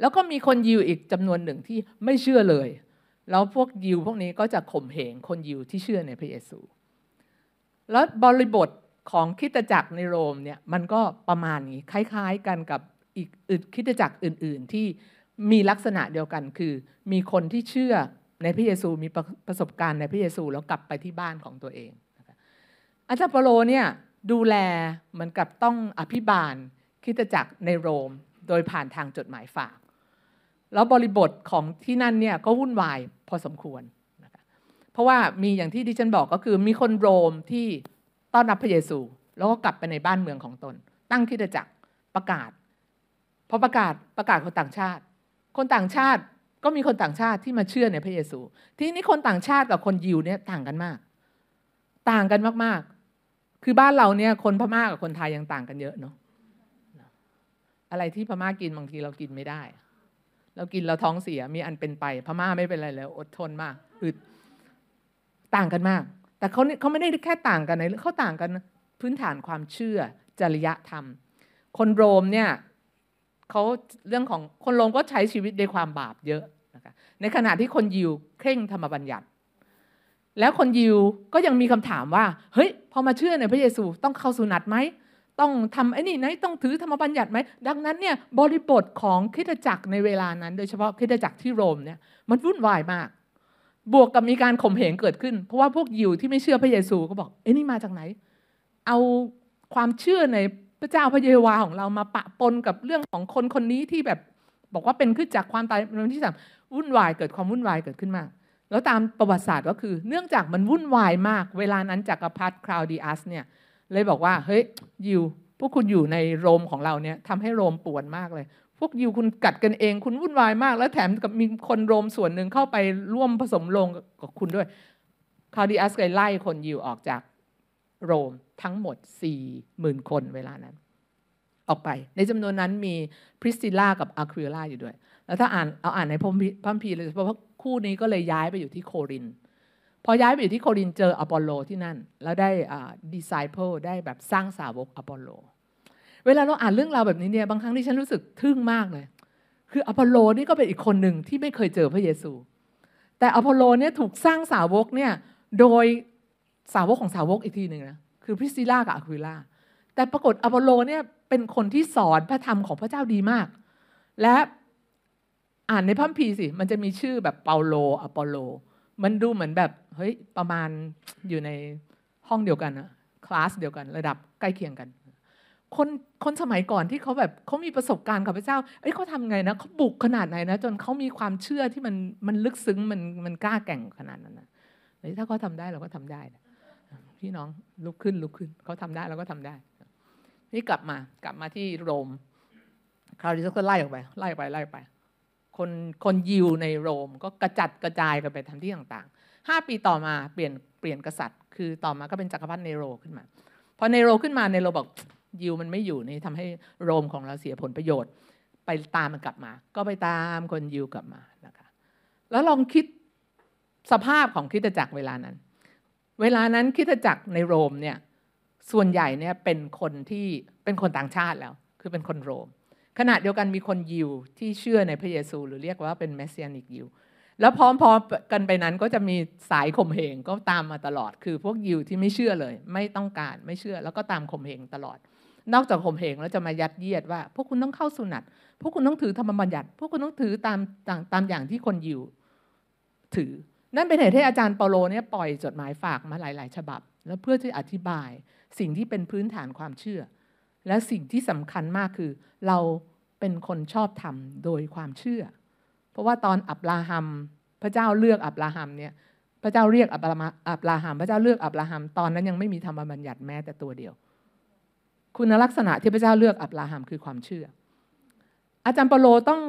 แล้วก็มีคนยิวอีกจำนวนหนึ่งที่ไม่เชื่อเลย แล้วพวกยิวพวกนี้ก็จะข่มเหงคนยิวที่เชื่อในพระเยซู แล้วบริบทของคิตจักรในโรมเนี่ยมันก็ประมาณนี้คล้าย ๆ กันกับอีกอึดคิตจักรอื่น ๆ ที่มีลักษณะเดียวกันคือ มีคนที่เชื่อในพระเยซูมีประสบการณ์ในพระเยซูแล้วกลับไปที่บ้านของตัวเอง อาจารย์เปโลเนี่ยดูแลเหมือนกับต้องอภิบาลคิตจักรในโรม โดยผ่านทางจดหมายฝาก แล้วบริบทของที่นั่นเนี่ยก็วุ่นวายพอสมควรนะคะเพราะว่ามีอย่างที่ดิฉันบอกก็คือมีคนโรมที่ต้อนรับพระเยซู แล้วก็กลับไปในบ้านเมืองของตน ตั้งคิตจักรประกาศพอประกาศประกาศคนต่างชาติ คนต่างชาติก็มีคนต่างชาติที่มาเชื่อในพระเยซู ทีนี้คนต่างชาติกับคนยิวเนี่ยต่างกันมาก ต่างกันมาก คือบ้านเราเนี่ยคนพม่ากับคนไทยยังต่างกันเยอะเนาะอะไรที่พม่ากินบางทีเรากินไม่ได้ เรากินเราท้องเสียมีอันเป็นไป พม่าไม่เป็นไรเลยอดทนมากอึดต่างกันมาก แต่เขาเขาไม่ได้แค่ต่างกันในเขาต่างกันพื้นฐานความเชื่อจริยธรรม คนโรมเนี่ยเขาเรื่องของคนโรมก็ใช้ชีวิตในความบาปเยอะนะคะในขณะที่คนยิวเคร่งธรรมบัญญัติ แล้วคนยิวก็ยังมีคำถามว่า เฮ้ย พอมาเชื่อในพระเยซูต้องเข้าสุนัตไหม ต้องทำไอ้นี่ไหนต้องถือธรรมบัญญัติไหม ดังนั้นเนี่ยบริบทของคิดจักรในเวลานั้น โดยเฉพาะคิดจักรที่โรมเนี่ยมันวุ่นวายมาก บวกกับมีการข่มเหงเกิดขึ้น เพราะว่าพวกยิวที่ไม่เชื่อพระเยซูก็บอกเอ้นี่มาจากไหน เอาความเชื่อในพระเจ้าพระเยโฮวาของเรามาปะปนกับเรื่องของคนคนนี้ที่แบบบอกว่าเป็นขึ้นจากความตายในที่สามวุ่นวายเกิดความวุ่นวายเกิดขึ้นมาก แล้วตามประวัติศาสตร์ก็คือ เนื่องจากมันวุ่นวายมาก เวลานั้นจักรพรรดิคราวดีอัสเนี่ยเลยบอกว่าเฮ้ยยิวพวกคุณอยู่ในโรมของเราเนี่ยทำให้โรมปวดมากเลย พวกยิวคุณกัดกันเอง คุณวุ่นวายมาก แล้วแถมกับมีคนโรมส่วนหนึ่งเข้าไปร่วมผสมลงกับคุณด้วยคราวดีอัสเลยไล่คนยิวออกจากโรมทั้งหมดสี่หมื่นคนเวลานั้น ออกไป ในจำนวนนั้นมีพริสติล่ากับอะควิล่าอยู่ด้วย แล้วถ้าอ่านเอาอ่านในพระพัมพีเลยเพราะคู่นี้ก็เลยย้ายไปอยู่ที่โคริน พอย้ายไปอยู่ที่โครินธ์เจออปอลโลที่นั่น แล้วได้ disciple ได้แบบสร้างสาวกอปอลโล เวลาเราอ่านเรื่องราวแบบนี้เนี่ยบางครั้งดิฉันรู้สึกทึ่งมากเลย คืออพอลโลนี่ก็เป็นอีกคนหนึ่งที่ไม่เคยเจอพระเยซู แต่อพอลโลเนี่ยถูกสร้างสาวกเนี่ยโดยสาวกของสาวกอีกทีหนึ่งนะคือพริสซิล่ากับอะควิล่าแต่ปรากฏอพอลโลเนี่ยเป็นคนที่สอนพระธรรมของพระเจ้าดีมาก และ อ่านในพัมพีสิมันจะมีชื่อแบบเปาโลอปอโล มันดูเหมือนแบบเฮ้ยประมาณอยู่ในห้องเดียวกันนะคลาสเดียวกัน ระดับใกล้เคียงกัน คนคนสมัยก่อนที่เขาแบบเขามีประสบการณ์กับพระเจ้าเอ้ยเขาทำไงนะเขาบุกขนาดไหนนะ จนเขามีความเชื่อที่มันมันลึกซึ้งมันมันกล้าแก่งขนาดนั้นนะถ้าเขาทาได้เราก็ทำได้พี่น้องลุกขึ้นลุกขึ้นเขาทำได้เราก็ทำได้ นี่กลับมากลับมาที่โรมคราวนี้ก็ไล่ออกไปไล่ไปไล่ไป คนคนยิวในโรมก็กระจัดกระจายกันไปทำที่ต่างๆห้าปีต่อมาเปลี่ยนเปลี่ยนกษัตริย์ คือต่อมาก็เป็นจักรพรรดิเนโรขึ้นมา พอเนโรขึ้นมาเนโรบอกยิวมันไม่อยู่นี่ทำให้โรมของเราเสียผลประโยชน์ ไปตามมันกลับมา ก็ไปตามคนยิวกลับมานะคะแล้วลองคิดสภาพของคริสตจักรเวลานั้น เวลานั้นคริสตจักรในโรมเนี่ยส่วนใหญ่เนี่ยเป็นคนที่เป็นคนต่างชาติแล้ว คือเป็นคนโรม ขณะเดียวกันมีคนยิวที่เชื่อในพระเยซู หรือเรียกว่าเป็นเมสเซียนิกยิว แล้วพร้อมๆกันไปนั้นก็จะมีสายข่มเหงก็ตามมาตลอด คือพวกยิวที่ไม่เชื่อเลย ไม่ต้องการไม่เชื่อแล้วก็ตามข่มเหงตลอด นอกจากข่มเหงแล้วจะมายัดเยียดว่า พวกคุณต้องเข้าสุนัตพวกคุณต้องถือธรรมบัญญัติพวกคุณต้องถือตามตามตามอย่างที่คนยิวถือ นั่นเป็นเหตุให้อาจารย์เปาโลเนี่ยปล่อยจดหมายฝากมาหลาย ๆ ฉบับ แล้วเพื่อที่อธิบายสิ่งที่เป็นพื้นฐานความเชื่อ และสิ่งที่สำคัญมากคือ เราเป็นคนชอบธรรมโดยความเชื่อ เพราะว่าตอนอับราฮัม พระเจ้าเลือกอับราฮัมเนี่ยพระเจ้าเรียกอับราอับราฮัม พระเจ้าเลือกอับราฮัม ตอนนั้นยังไม่มีธรรมบัญญัติแม้แต่ตัวเดียว คุณลักษณะที่พระเจ้าเลือกอับราฮัมคือความเชื่อ อาจารย์เปโลต้อง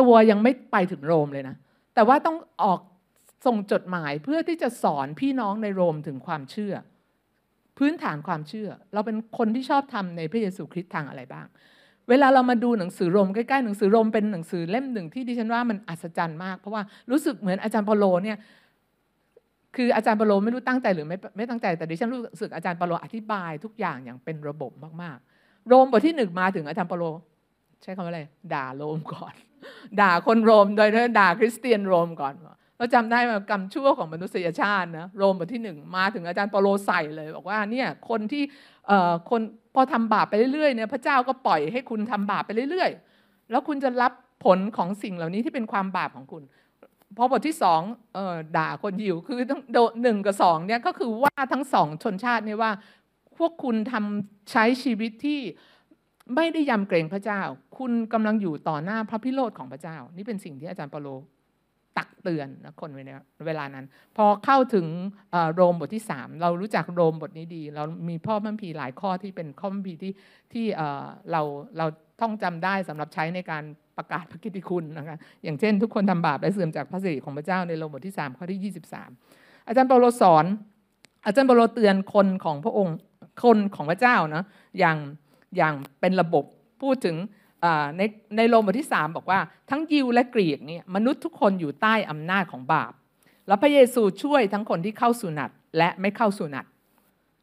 ตัวยังไม่ไปถึงโรมเลยนะ แต่ว่าต้องออกส่งจดหมายเพื่อที่จะสอนพี่น้องในโรมถึงความเชื่อ พื้นฐานความเชื่อ เราเป็นคนที่ชอบทำในพระเยซูคริสต์ทางอะไรบ้าง เวลาเรามาดูหนังสือโรมใกล้ๆหนังสือโรมเป็นหนังสือเล่มหนึ่งที่ดิฉันว่ามันอัศจรรย์มาก เพราะว่ารู้สึกเหมือนอาจารย์เปโลเนี่ยคืออาจารย์เปโลไม่รู้ตั้งใจหรือไม่ไม่ตั้งใจแต่ดิฉันรู้สึกอาจารย์เปโลอธิบายทุกอย่างอย่างเป็นระบบมากๆ โรมบทที่หนึ่งมาถึงอาจารย์เปโลใช้คำว่าอะไรด่าโรมก่อน ด่าคนโรมโดยด่าคริสเตียนโรมก่อน เราจำได้ว่ากรรมชั่วของมนุษยชาตินะโรมบทที่หนึ่งมาถึงอาจารย์เปโลใส่เลย บอกว่าเนี่ยคนที่คนพอทำบาปไปเรื่อยๆเนี่ยพระเจ้าก็ปล่อยให้คุณทำบาปไปเรื่อยๆ แล้วคุณจะรับผลของสิ่งเหล่านี้ที่เป็นความบาปของคุณพอบทที่สองออด่าคนยิวคือโดหนึ่งกับสองเนี่ยก็คือว่าทั้งสองชนชาติเนี่ยว่า พวกคุณทำใช้ชีวิตที่ไม่ได้ยำเกรงพระเจ้า คุณกำลังอยู่ต่อหน้าพระพิโรธของพระเจ้า นี่เป็นสิ่งที่อาจารย์เปโล ตักเตือนนะคนเวลานั้น พอเข้าถึงโรมบทที่สามเรารู้จักโรมบทนี้ดี เรามีพ่อพัมพีหลายข้อที่เป็นข้อพัมพีที่ที่เราเราท่องจำได้สำหรับใช้ในการประกาศพระกิตติคุณนะคะอย่างเช่น ทุกคนทำบาปและเสื่อมจากพระสิริของพระเจ้าในโรมบทที่ 3 ข้อที่ 23 อาจารย์เปโลสอน อาจารย์เปโลเตือนคนของพระองค์คนของพระเจ้านะอย่างอย่างเป็นระบบพูดถึง ในในโรมบทที่ 3 บอกว่าทั้งยิวและกรีกเนี่ยมนุษย์ทุกคนอยู่ใต้อำนาจของบาป แล้วพระเยซูช่วยทั้งคนที่เข้าสุนัตและไม่เข้าสุนัต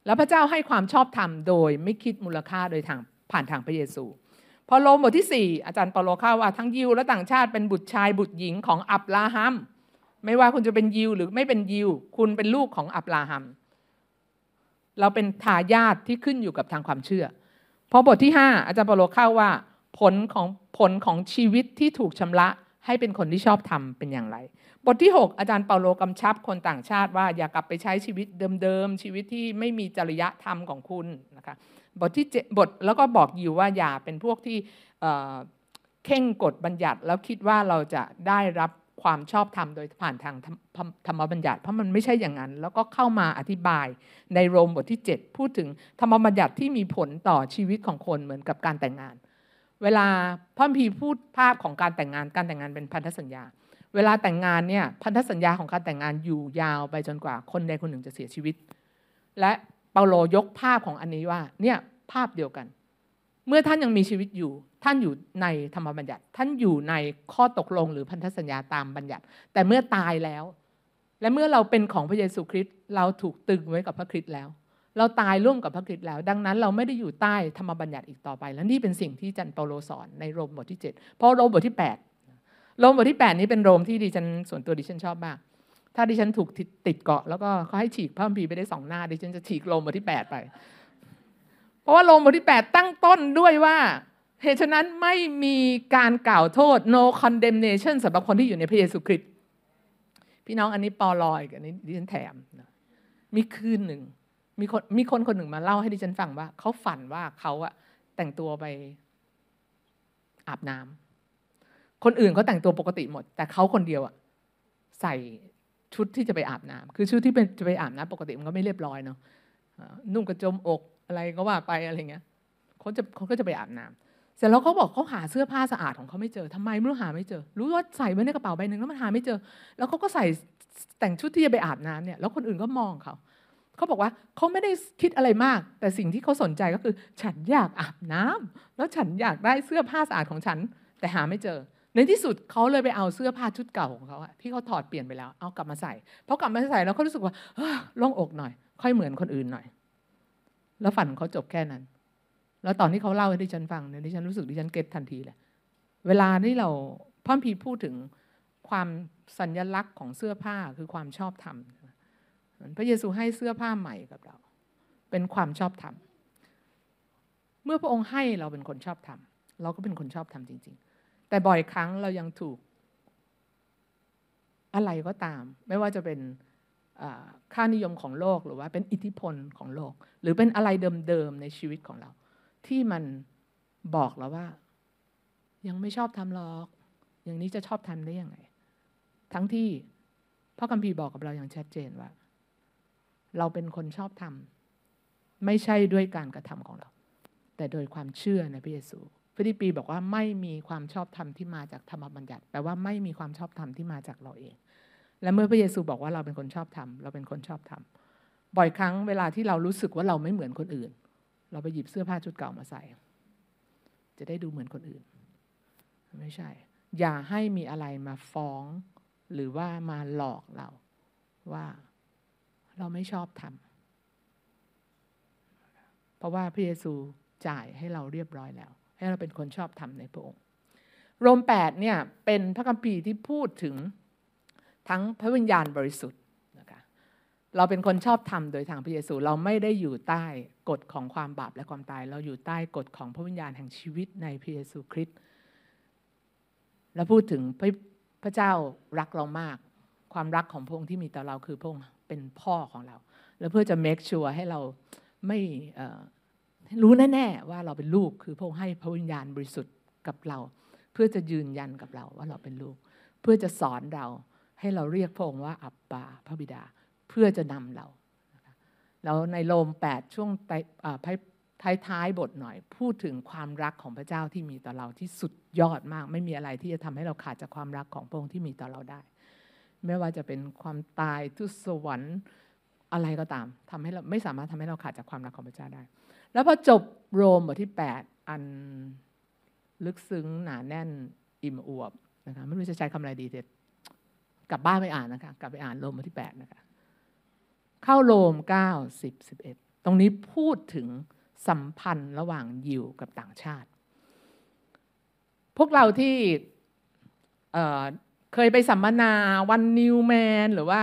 แล้วพระเจ้าให้ความชอบธรรมโดยไม่คิดมูลค่าโดยทางผ่านทางพระเยซู พอโรมบทที่ 4 อาจารย์เปาโลเข้าว่าทั้งยิวและต่างชาติเป็นบุตรชายบุตรหญิงของอับราฮัมไม่ว่าคุณจะเป็นยิวหรือไม่เป็นยิว คุณเป็นลูกของอับราฮัม เราเป็นทายาทที่ขึ้นอยู่กับทางความเชื่อ พอบทที่ 5 อาจารย์เปาโลเข้าว่า ผลของผลของชีวิตที่ถูกชำระให้เป็นคนที่ชอบทำเป็นอย่างไร บทที่ 6 อาจารย์เปาโลกำชับคนต่างชาติว่าอย่ากลับไปใช้ชีวิตเดิมๆ ชีวิตที่ไม่มีจริยธรรมของคุณนะคะบทที่บทแล้วก็บอกอยู่ว่าอย่าเป็นพวกที่เข่งกฎบัญญัติแล้วคิดว่าเราจะได้รับความชอบธรรมโดยผ่านทางธรรมบัญญัติเพราะมันไม่ใช่อย่างนั้น แล้วก็เข้ามาอธิบายในโรมบทที่ 7 พูดถึงธรรมบัญญัติที่มีผลต่อชีวิตของคนเหมือนกับการแต่งงาน เวลาพ่อพีพูดภาพของการแต่งงานการแต่งงานเป็นพันธสัญญา เวลาแต่งงานเนี่ยพันธสัญญาของการแต่งงานอยู่ยาวไปจนกว่าคนใดคนหนึ่งจะเสียชีวิต และเปาโลยกภาพของอันนี้ว่าเนี่ยภาพเดียวกัน เมื่อท่านยังมีชีวิตอยู่ ท่านอยู่ในธรรมบัญญัติ ท่านอยู่ในข้อตกลงหรือพันธสัญญาตามบัญญัติ แต่เมื่อตายแล้ว และเมื่อเราเป็นของพระเยซูคริสต์เราถูกตึงไว้กับพระคริสต์แล้ว เราตายร่วมกับพระคริสต์แล้ว ดังนั้นเราไม่ได้อยู่ใต้ธรรมบัญญัติอีกต่อไป และนี่เป็นสิ่งที่จันเปาโลสอนในโรมบทที่ 7 เพราะโรมบทที่ 8 โรมบทที่ 8 นี้เป็นโรมที่ดิฉันส่วนตัวดิฉันชอบมาก ถ้าดิฉันถูกติดเกาะแล้วก็เขาให้ฉีกพระคัมภีร์ไปได้สองหน้าดิฉันจะฉีกโรมบทที่ 8 ไป เพราะว่าโรมบทที่ 8 ตั้งต้นด้วยว่าเหตุฉะนั้นไม่มีการกล่าวโทษ no condemnation สำหรับคนที่อยู่ในพระเยซูคริสต์พี่น้องอันนี้ปอลอยกันนี้ดิฉันแถมมีคืนหนึ่ง มีคนมีคนคนหนึ่งมาเล่าให้ดิฉันฟังว่าเขาฝันว่าเขาอะแต่งตัวไปอาบน้ำคนอื่นเขาแต่งตัวปกติหมด แต่เขาคนเดียวอะใส่ชุดที่จะไปอาบน้ำคือชุดที่เป็นจะไปอาบน้ำปกติมันก็ไม่เรียบร้อยเนาะนุ่งกระจมอกอะไรก็ว่าไปอะไรเงี้ยเขาจะเขาก็จะไปอาบน้ำเสร็จแล้วเขาบอกเขาหาเสื้อผ้าสะอาดของเขาไม่เจอทำไมไม่รู้หาไม่เจอ รู้ว่าใส่ไว้ในกระเป๋าใบหนึ่งแล้วมันหาไม่เจอ แล้วเขาก็ใส่แต่งชุดที่จะไปอาบน้ำเนี่ย แล้วคนอื่นก็มองเขา เขาบอกว่าเขาไม่ได้คิดอะไรมาก แต่สิ่งที่เขาสนใจก็คือ ฉันอยากอาบน้ำแล้วฉันอยากได้เสื้อผ้าสะอาดของฉัน แต่หาไม่เจอ ในที่สุดเขาเลยไปเอาเสื้อผ้าชุดเก่าของเขาที่เขาถอดเปลี่ยนไปแล้วเอากลับมาใส่พอกลับมาใส่แล้วเขารู้สึกว่าโล่งอกหน่อย ค่อยเหมือนคนอื่นหน่อย แล้วฝันเขาจบแค่นั้น แล้วตอนที่เขาเล่าให้ดิฉันฟังเนี่ยดิฉันรู้สึกดิฉันเก็ตทันทีเลยเวลาที่เราพ่อพีพูดถึงความสัญญลักษณ์ของเสื้อผ้าคือความชอบธรรม พระเยซูให้เสื้อผ้าใหม่กับเรา เป็นความชอบธรรม เมื่อพระองค์ให้เราเป็นคนชอบธรรม เราก็เป็นคนชอบธรรมจริง ๆ แต่บ่อยครั้งเรายังถูก อะไรก็ตาม ไม่ว่าจะเป็นค่านิยมของโลกหรือว่าเป็นอิทธิพลของโลก หรือเป็นอะไรเดิมๆในชีวิตของเรา ที่มันบอกเราว่า ยังไม่ชอบทำหรอก อย่างนี้จะชอบทำได้ยังไง ทั้งที่พระคัมภีร์บอกกับเราอย่างชัดเจนว่า เราเป็นคนชอบธรรมไม่ใช่ด้วยการกระทำของเรา แต่โดยความเชื่อในพระเยซูฟิลิปปีบอกว่าไม่มีความชอบธรรมที่มาจากธรรมบัญญัติแปลว่าไม่มีความชอบธรรมที่มาจากเราเอง และเมื่อพระเยซูบอกว่าเราเป็นคนชอบธรรมเราเป็นคนชอบธรรมบ่อยครั้งเวลาที่เรารู้สึกว่าเราไม่เหมือนคนอื่น เราไปหยิบเสื้อผ้าชุดเก่ามาใส่ จะได้ดูเหมือนคนอื่น ไม่ใช่ อย่าให้มีอะไรมาฟ้อง หรือว่ามาหลอกเราว่า เราไม่ชอบทำเพราะว่าพระเยซูจ่ายให้เราเรียบร้อยแล้ว ให้เราเป็นคนชอบทำในพระองค์โรม8เนี่ยเป็นพระคัมภีร์ที่พูดถึงทั้งพระวิญญาณบริสุทธิ์นะคะเราเป็นคนชอบทำโดยทางพระเยซูเราไม่ได้อยู่ใต้กฎของความบาปและความตาย เราอยู่ใต้กฎของพระวิญญาณแห่งชีวิตในพระเยซูคริสต์และพูดถึงพระพระเจ้ารักเรามาก ความรักของพระองค์ที่มีต่อเราคือพระองค์เป็นพ่อของเรา แล้วเพื่อจะ make sure ให้เราไม่รู้แน่ๆว่าเราเป็นลูกคือพระองค์ให้พระวิญญาณบริสุทธิ์กับเรา เพื่อจะยืนยันกับเราว่าเราเป็นลูก เพื่อจะสอนเราให้เราเรียกพระองค์ว่าอับบาพระบิดาเพื่อจะนำเราแล้วในโรม8 ช่วงท้ายๆบทหน่อย พูดถึงความรักของพระเจ้าที่มีต่อเราที่สุดยอดมาก ไม่มีอะไรที่จะทำให้เราขาดจากความรักของพระองค์ที่มีต่อเราได้ ไม่ว่าจะเป็นความตายทุสวรรค์อะไรก็ตามทำให้เราไม่สามารถทำให้เราขาดจากความรักของพระเจ้าได้ แล้วพอจบโรมบทที่ 8 อันลึกซึ้งหนาแน่นอิ่มอวบนะคะไม่รู้จะใช้คำอะไรดีเด็ดกลับบ้านไปอ่านนะคะกลับไปอ่านโรมบทที่ 8 นะคะ เข้าโรม 9 10 11 ตรงนี้พูดถึงสัมพันธ์ระหว่างยิวกับต่างชาติ พวกเราที่ เคยไปสัมมนาวันนิวแมนหรือว่า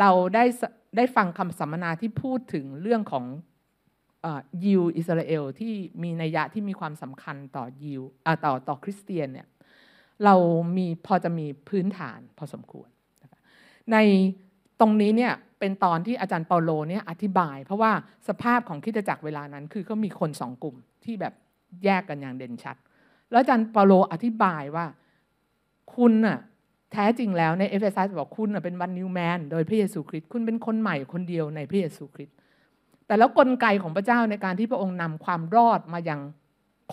เราได้ได้ฟังคำสัมมนาที่พูดถึงเรื่องของยิวอิสราเอลที่มีนัยยะที่มีความสำคัญต่อยิวต่อต่อคริสเตียนเนี่ยเรามีพอจะมีพื้นฐานพอสมควร ในตรงนี้เนี่ยเป็นตอนที่อาจารย์เปาโลเนี่ยอธิบาย เพราะว่าสภาพของคิดจักรเวลานั้น คือเขามีคนสองกลุ่มที่แบบแยกกันอย่างเด่นชัด แล้วอาจารย์เปาโลอธิบายว่าคุณน่ะ แท้จริงแล้วในเอเฟซัสบอกคุณเป็น one new man โดยพระเยซูคริสต์คุณเป็นคนใหม่คนเดียวในพระเยซูคริสต์แต่แล้วกลไกของพระเจ้าในการที่พระองค์นำความรอดมายัง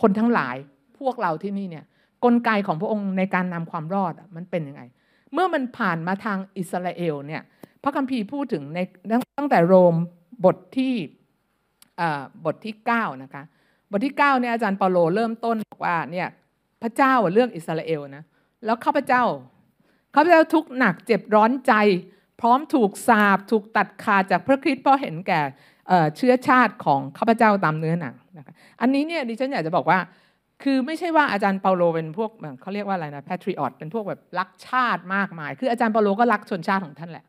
คนทั้งหลาย พวกเราที่นี่เนี่ยกลไกของพระองค์ในการนำความรอดมันเป็นยังไง เมื่อมันผ่านมาทางอิสราเอลเนี่ยพระคัมภีร์พูดถึงในตั้งแต่โรมบทที่บทที่9นะคะบทที่9เนี่ยอาจารย์เปาโลเริ่มต้นบอกว่าเนี่ยพระเจ้าเลือกอิสราเอลนะแล้วข้าพเจ้า ข้าพเจ้าทุกข์หนักเจ็บร้อนใจ พร้อมถูกสาบถูกตัดขาดจากพระคริสต์เพราะเห็นแก่เชื้อชาติของข้าพเจ้าตามเนื้อหนังนะคะอันนี้เนี่ยดิฉันอยากจะบอกว่า คือไม่ใช่ว่าอาจารย์เปาโลเป็นพวกเขาเรียกว่าอะไรนะแพทริออตเป็นพวกแบบรักชาติมากมาย คืออาจารย์เปาโลก็รักชนชาติของท่านแหละ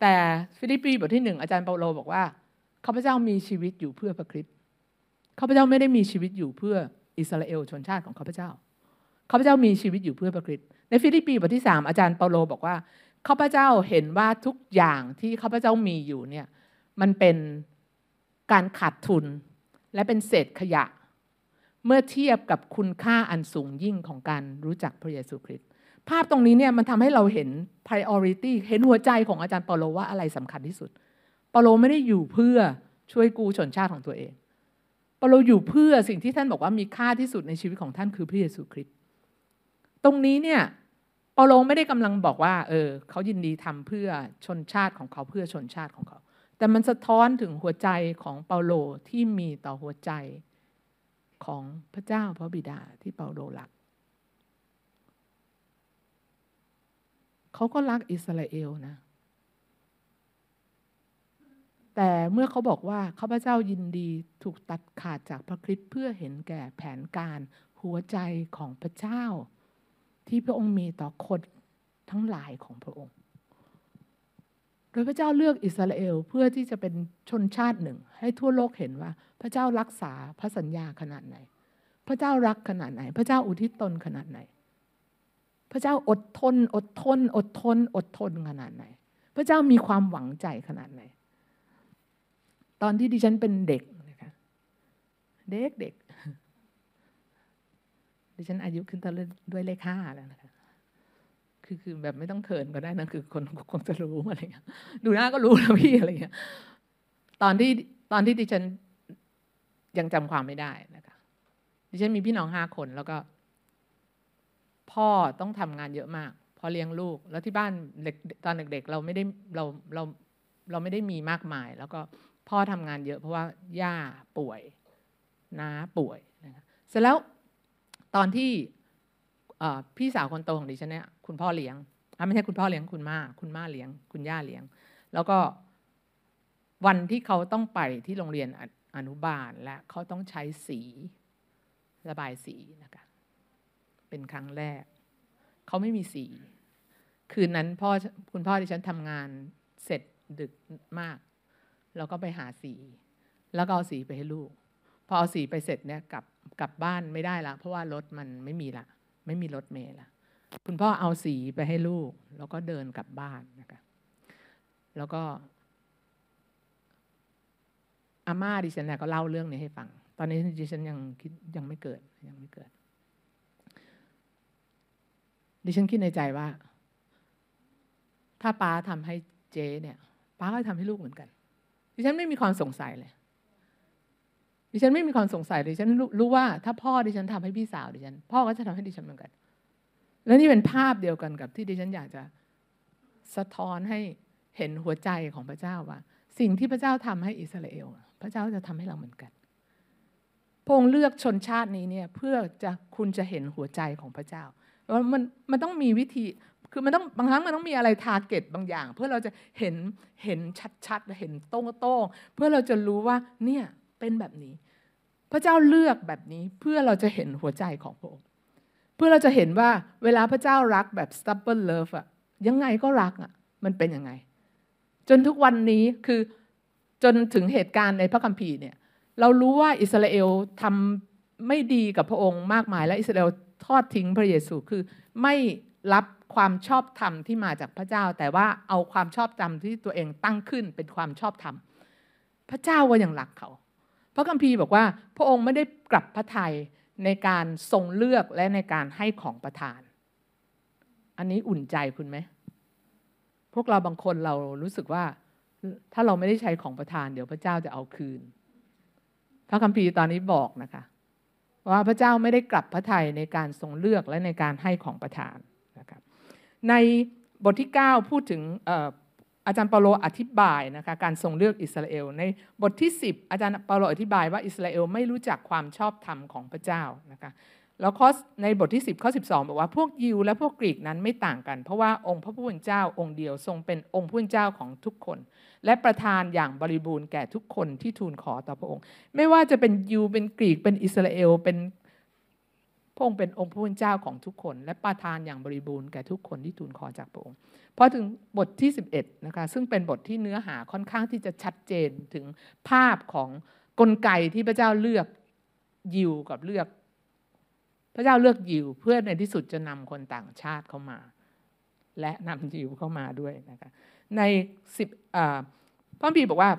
แต่ฟิลิปปีบทที่หนึ่งอาจารย์เปาโลบอกว่าข้าพเจ้ามีชีวิตอยู่เพื่อพระคริสต์ข้าพเจ้าไม่ได้มีชีวิตอยู่เพื่ออิสราเอลชนชาติของข้าพเจ้าข้าพเจ้ามีชีวิตอยู่เพื่อพระคริสต์ ในฟิลิปปีบทที่สามอาจารย์เปาโลบอกว่าข้าพเจ้าเห็นว่าทุกอย่างที่ข้าพเจ้ามีอยู่เนี่ยมันเป็นการขาดทุนและเป็นเศษขยะ เมื่อเทียบกับคุณค่าอันสูงยิ่งของการรู้จักพระเยซูคริสต์ภาพตรงนี้เนี่ยมันทำให้เราเห็น priority เห็นหัวใจของอาจารย์เปาโลว่าอะไรสำคัญที่สุดเปาโลไม่ได้อยู่เพื่อช่วยกูชนชาติของตัวเองเปาโลอยู่เพื่อสิ่งที่ท่านบอกว่ามีค่าที่สุดในชีวิตของท่านคือพระเยซูคริสต์ตรงนี้เนี่ย เปาโลไม่ได้กำลังบอกว่า เออเขายินดีทำเพื่อชนชาติของเขาเพื่อชนชาติของเขา แต่มันสะท้อนถึงหัวใจของเปาโลที่มีต่อหัวใจของพระเจ้าพระบิดาที่เปาโลรัก เขาก็รักอิสราเอลนะ แต่เมื่อเขาบอกว่าข้าพเจ้ายินดีถูกตัดขาดจากพระคริสต์เพื่อเห็นแก่แผนการหัวใจของพระเจ้า ที่พระองค์มีต่อคนทั้งหลายของพระองค์ โดยพระเจ้าเลือกอิสราเอลเพื่อที่จะเป็นชนชาติหนึ่ง ให้ทั่วโลกเห็นว่า พระเจ้ารักษาพระสัญญาขนาดไหน พระเจ้ารักขนาดไหน พระเจ้าอุทิศตนขนาดไหน พระเจ้าอดทน อดทน อดทน อดทนขนาดไหน พระเจ้ามีความหวังใจขนาดไหน ตอนที่ดิฉันเป็นเด็กนะคะเด็กเด็ก ดิฉันอายุขึ้นตอนด้วยเลขห้าแล้วนะคะคือคือแบบไม่ต้องเขินก็ได้นะคือคนคงจะรู้อะไรเงี้ยดูหน้าก็รู้แล้วพี่อะไรเงี้ยตอนที่ตอนที่ดิฉันยังจำความไม่ได้นะคะดิฉันมีพี่น้องห้าคนแล้วก็ พ่อต้องทำงานเยอะมากพอเลี้ยงลูก แล้วที่บ้านเด็กตอนเด็กๆเราไม่ได้เราเราเราไม่ได้มีมากมาย แล้วก็พ่อทำงานเยอะเพราะว่าย่าป่วยน้าป่วยนะคะเสร็จแล้ว ตอนที่พี่สาวคนโตของดิฉันเนี่ยคุณพ่อเลี้ยงไม่ใช่คุณพ่อเลี้ยงคุณม่าคุณม่าเลี้ยง คุณย่าเลี้ยง แล้วก็วันที่เขาต้องไปที่โรงเรียนอนุบาลและเขาต้องใช้สีระบายสีนะคะเป็นครั้งแรก เขาไม่มีสี คืนนั้นพ่อคุณพ่อที่ฉันทำงานเสร็จดึกมาก แล้วก็ไปหาสี แล้วก็เอาสีไปให้ลูก พอเอาสีไปเสร็จเนี่ยกลับ กลับบ้านไม่ได้ละเพราะว่ารถมันไม่มีละไม่มีรถเมล์ละคุณพ่อเอาสีไปให้ลูก แล้วก็เดินกลับบ้านนะคะแล้วก็อาม่าดิฉันเนี่ยก็เล่าเรื่องนี้ให้ฟัง ตอนนี้ดิฉันยังคิดยังไม่เกิดยังไม่เกิด ดิฉันคิดในใจว่า ถ้าป้าทำให้เจ๊เนี่ยป้าก็ทำให้ลูกเหมือนกัน ดิฉันไม่มีความสงสัยเลย ดิฉันไม่มีความสงสัยดิฉันรู้ว่าถ้าพ่อดิฉันทำให้พี่สาวดิฉัน พ่อก็จะทำให้ดิฉันเหมือนกัน แล้วนี่เป็นภาพเดียวกันกับที่ดิฉันอยากจะสะท้อนให้เห็นหัวใจของพระเจ้าว่า สิ่งที่พระเจ้าทำให้อิสราเอล พระเจ้าจะทำให้เราเหมือนกันพงเลือกชนชาตินี้เนี่ยเพื่อจะคุณจะเห็นหัวใจของพระเจ้าว่ามันมันต้องมีวิธีคือมันต้องบางครั้งมันต้องมีอะไรทาร์เก็ตบางอย่าง เพื่อเราจะเห็นเห็นชัดๆเห็นโต้งโต้งเพื่อเราจะรู้ว่าเนี่ย เป็นแบบนี้ พระเจ้าเลือกแบบนี้เพื่อเราจะเห็นหัวใจของพระองค์ เพื่อเราจะเห็นว่าเวลาพระเจ้ารักแบบ stubborn love อะยังไงก็รักอะมันเป็นยังไง จนทุกวันนี้คือจนถึงเหตุการณ์ในพระคัมภีร์เนี่ยเรารู้ว่าอิสราเอลทำไม่ดีกับพระองค์มากมาย และอิสราเอลทอดทิ้งพระเยซูคือไม่รับความชอบธรรมที่มาจากพระเจ้า แต่ว่าเอาความชอบธรรมที่ตัวเองตั้งขึ้นเป็นความชอบธรรม พระเจ้าว่าอยังรักเขา พระคัมภีร์บอกว่าพระองค์ไม่ได้กลับพระทัยในการทรงเลือกและในการให้ของประทาน อันนี้อุ่นใจคุณไหม พวกเราบางคนเรารู้สึกว่า ถ้าเราไม่ได้ใช้ของประทาน เดี๋ยวพระเจ้าจะเอาคืน พระคัมภีร์ตอนนี้บอกนะคะ ว่าพระเจ้าไม่ได้กลับพระทัยในการทรงเลือกและในการให้ของประทานนะครับในบทที่ 9 พูดถึง อาจารย์เปาโลอธิบายนะคะการทรงเลือกอิสราเอล ในบทที่ 10 อาจารย์เปาโลอธิบายว่าอิสราเอลไม่รู้จักความชอบธรรมของพระเจ้านะคะแล้วข้อในบทที่ 10ข้อ12 บอกว่าพวกยิวและพวกกรีกนั้นไม่ต่างกัน เพราะว่าองค์พระผู้เป็นเจ้าองค์เดียวทรงเป็นองค์ผู้เป็นเจ้าของทุกคน และประทานอย่างบริบูรณ์แก่ทุกคนที่ทูลขอต่อพระองค์ ไม่ว่าจะเป็นยิวเป็นกรีกเป็นอิสราเอลเป็น ระองค์เป็นองค์ผู้เป็นเจ้าของทุกคน และประทานอย่างบริบูรณ์แก่ทุกคนที่ทูลขอจากพระองค์พอถึงบทที่11นะคะซึ่งเป็นบทที่เนื้อหาค่อนข้างที่จะชัดเจนถึงภาพของกลไกที่พระเจ้าเลือกยิวกับเลือก พระเจ้าเลือกยิวเพื่อในที่สุดจะนำคนต่างชาติเข้ามา และนำยิวเข้ามาด้วยนะคะในสิบพระพีบอกว่า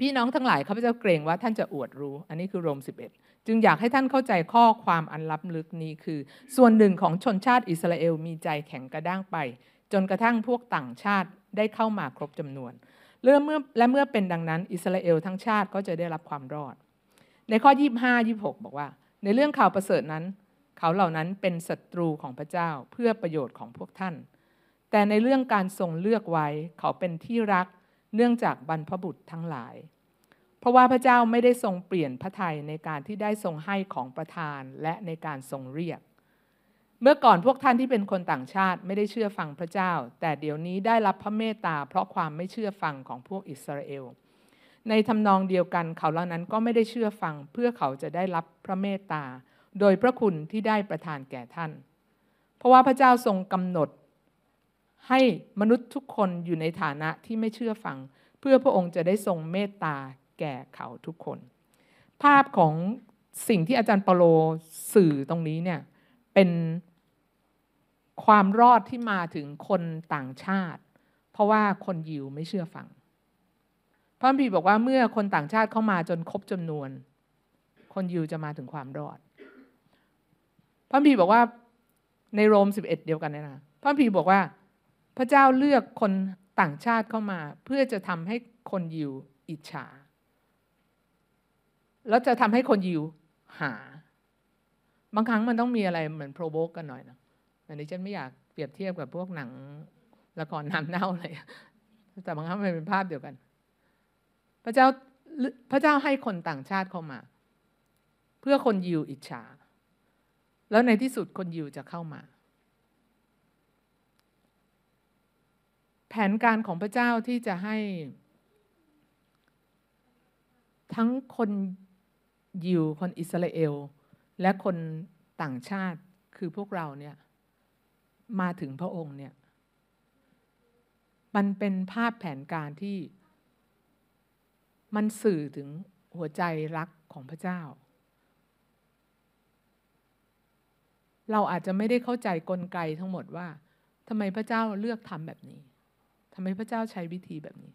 พี่น้องทั้งหลายข้าพเจ้าเกรงว่าท่านจะอวดรู้ อันนี้คือโรม11 จึงอยากให้ท่านเข้าใจข้อความอันลับลึกนี้คือ ส่วนหนึ่งของชนชาติอิสราเอลมีใจแข็งกระด้างไป จนกระทั่งพวกต่างชาติได้เข้ามาครบจำนวนเริ่มเมื่อและเมื่อเป็นดังนั้น อิสราเอลทั้งชาติก็จะได้รับความรอด ในข้อ 25 26 บอกว่า ในเรื่องข่าวประเสริฐนั้น เขาเหล่านั้นเป็นศัตรูของพระเจ้าเพื่อประโยชน์ของพวกท่าน แต่ในเรื่องการทรงเลือกไว้เขาเป็นที่รักเนื่องจากบรรพบุตรทั้งหลาย เพราะว่าพระเจ้าไม่ได้ทรงเปลี่ยนพระทัยในการที่ได้ทรงให้ของประทานและในการทรงเรียก เมื่อก่อนพวกท่านที่เป็นคนต่างชาติไม่ได้เชื่อฟังพระเจ้า แต่เดี๋ยวนี้ได้รับพระเมตตาเพราะความไม่เชื่อฟังของพวกอิสราเอล ในทำนองเดียวกันเขาเหล่านั้นก็ไม่ได้เชื่อฟัง เพื่อเขาจะได้รับพระเมตตา โดยพระคุณที่ได้ประทานแก่ท่าน เพราะว่าพระเจ้าทรงกำหนด ให้มนุษย์ทุกคนอยู่ในฐานะที่ไม่เชื่อฟัง เพื่อพระองค์จะได้ทรงเมตตา แก่เขาทุกคน ภาพของสิ่งที่อาจารย์เปโลสื่อตรงนี้เนี่ยเป็นความรอดที่มาถึงคนต่างชาติ เพราะว่าคนยิวไม่เชื่อฟังพระพีบอกว่าเมื่อคนต่างชาติเข้ามาจนครบจำนวน คนยิวจะมาถึงความรอด พระบีบอกว่าในโรม 11 เดียวกันเนี่ยนะพระคัมภีบอกว่าพระเจ้าเลือกคนต่างชาติเข้ามา เพื่อจะทำให้คนยิวอิจฉา แล้วจะทำให้คนยิวหา บางครั้งมันต้องมีอะไรเหมือนโปรโบกกันหน่อยนะอันนี้ฉันไม่อยากเปรียบเทียบกับพวกหนังละครน้ำเน่าอะไรแต่บางครั้งมันเป็นภาพเดียวกัน พระเจ้าพระเจ้าให้คนต่างชาติเข้ามา เพื่อคนยิวอิจฉา แล้วในที่สุดคนยิวจะเข้ามา แผนการของพระเจ้าที่จะให้ ทั้งคน ยิวคนอิสราเอล และคนต่างชาติคือพวกเราเนี่ยมาถึงพระองค์เนี่ยมันเป็นภาพแผนการที่มันสื่อถึงหัวใจรักของพระเจ้า เราอาจจะไม่ได้เข้าใจกลไกทั้งหมดว่าทำไมพระเจ้าเลือกทำแบบนี้ทำไมพระเจ้าใช้วิธีแบบนี้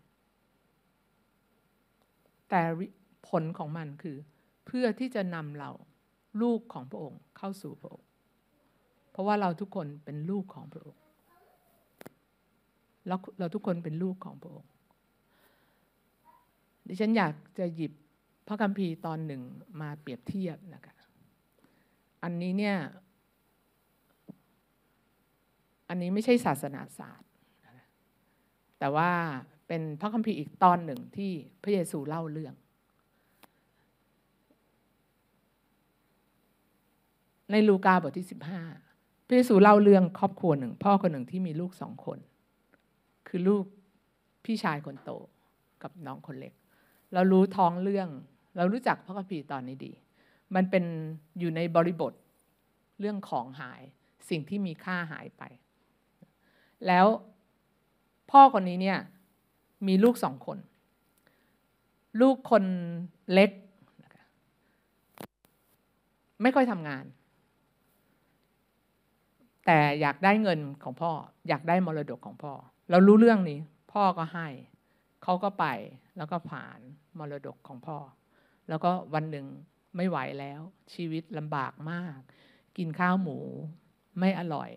แต่ผลของมันคือ เพื่อที่จะนำเราลูกของพระองค์เข้าสู่พระองค์ เพราะว่าเราทุกคนเป็นลูกของพระองค์เราเราทุกคนเป็นลูกของพระองค์ ดิฉันอยากจะหยิบพระคัมภีร์ตอนหนึ่งมาเปรียบเทียบนะคะ อันนี้เนี่ย อันนี้ไม่ใช่ศาสนาศาสตร์ แต่ว่าเป็นพระคัมภีร์อีกตอนหนึ่งที่พระเยซูเล่าเรื่อง ในลูกาบทที่ 15พระเยซูเล่าเรื่องครอบครัวหนึ่ง พ่อคนหนึ่งที่มีลูกสองคน คือลูกพี่ชายคนโตกับน้องคนเล็ก เรารู้ท้องเรื่อง เรารู้จักพระคัมภีร์ตอนนี้ดี มันเป็นอยู่ในบริบทเรื่องของหาย สิ่งที่มีค่าหายไป แล้วพ่อคนนี้เนี่ยมีลูกสองคน ลูกคนเล็ก ไม่ค่อยทำงาน แต่อยากได้เงินของพ่อ อยากได้มรดกของพ่อ เรารู้เรื่องนี้ พ่อก็ให้เขาก็ไปแล้วก็ผ่านมรดกของพ่อ แล้วก็วันหนึ่งไม่ไหวแล้ว ชีวิตลำบากมาก กินข้าวหมู ไม่อร่อย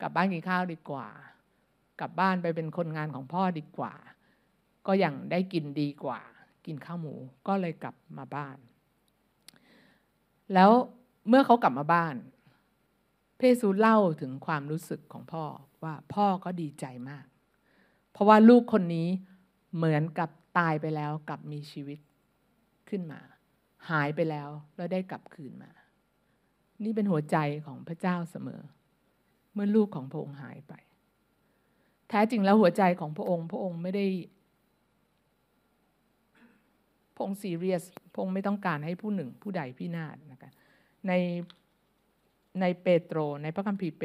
กลับบ้านกินข้าวดีกว่า กลับบ้านไปเป็นคนงานของพ่อดีกว่า ก็ยังได้กินดีกว่า กินข้าวหมูก็เลยกลับมาบ้าน แล้วเมื่อเขากลับมาบ้าน เพซูเล่าถึงความรู้สึกของพ่อว่าพ่อก็ดีใจมาก เพราะว่าลูกคนนี้เหมือนกับตายไปแล้วกลับมีชีวิตขึ้นมา หายไปแล้วแล้วได้กลับคืนมา นี่เป็นหัวใจของพระเจ้าเสมอ เมื่อลูกของพระองค์หายไป แท้จริงแล้วหัวใจของพระองค์ พระองค์ไม่ได้พระองค์ซีเรียสพระองค์ไม่ต้องการให้ผู้หนึ่งผู้ใดพินาศนะคะใน ในเปโตร ในพระคัมภีร์เป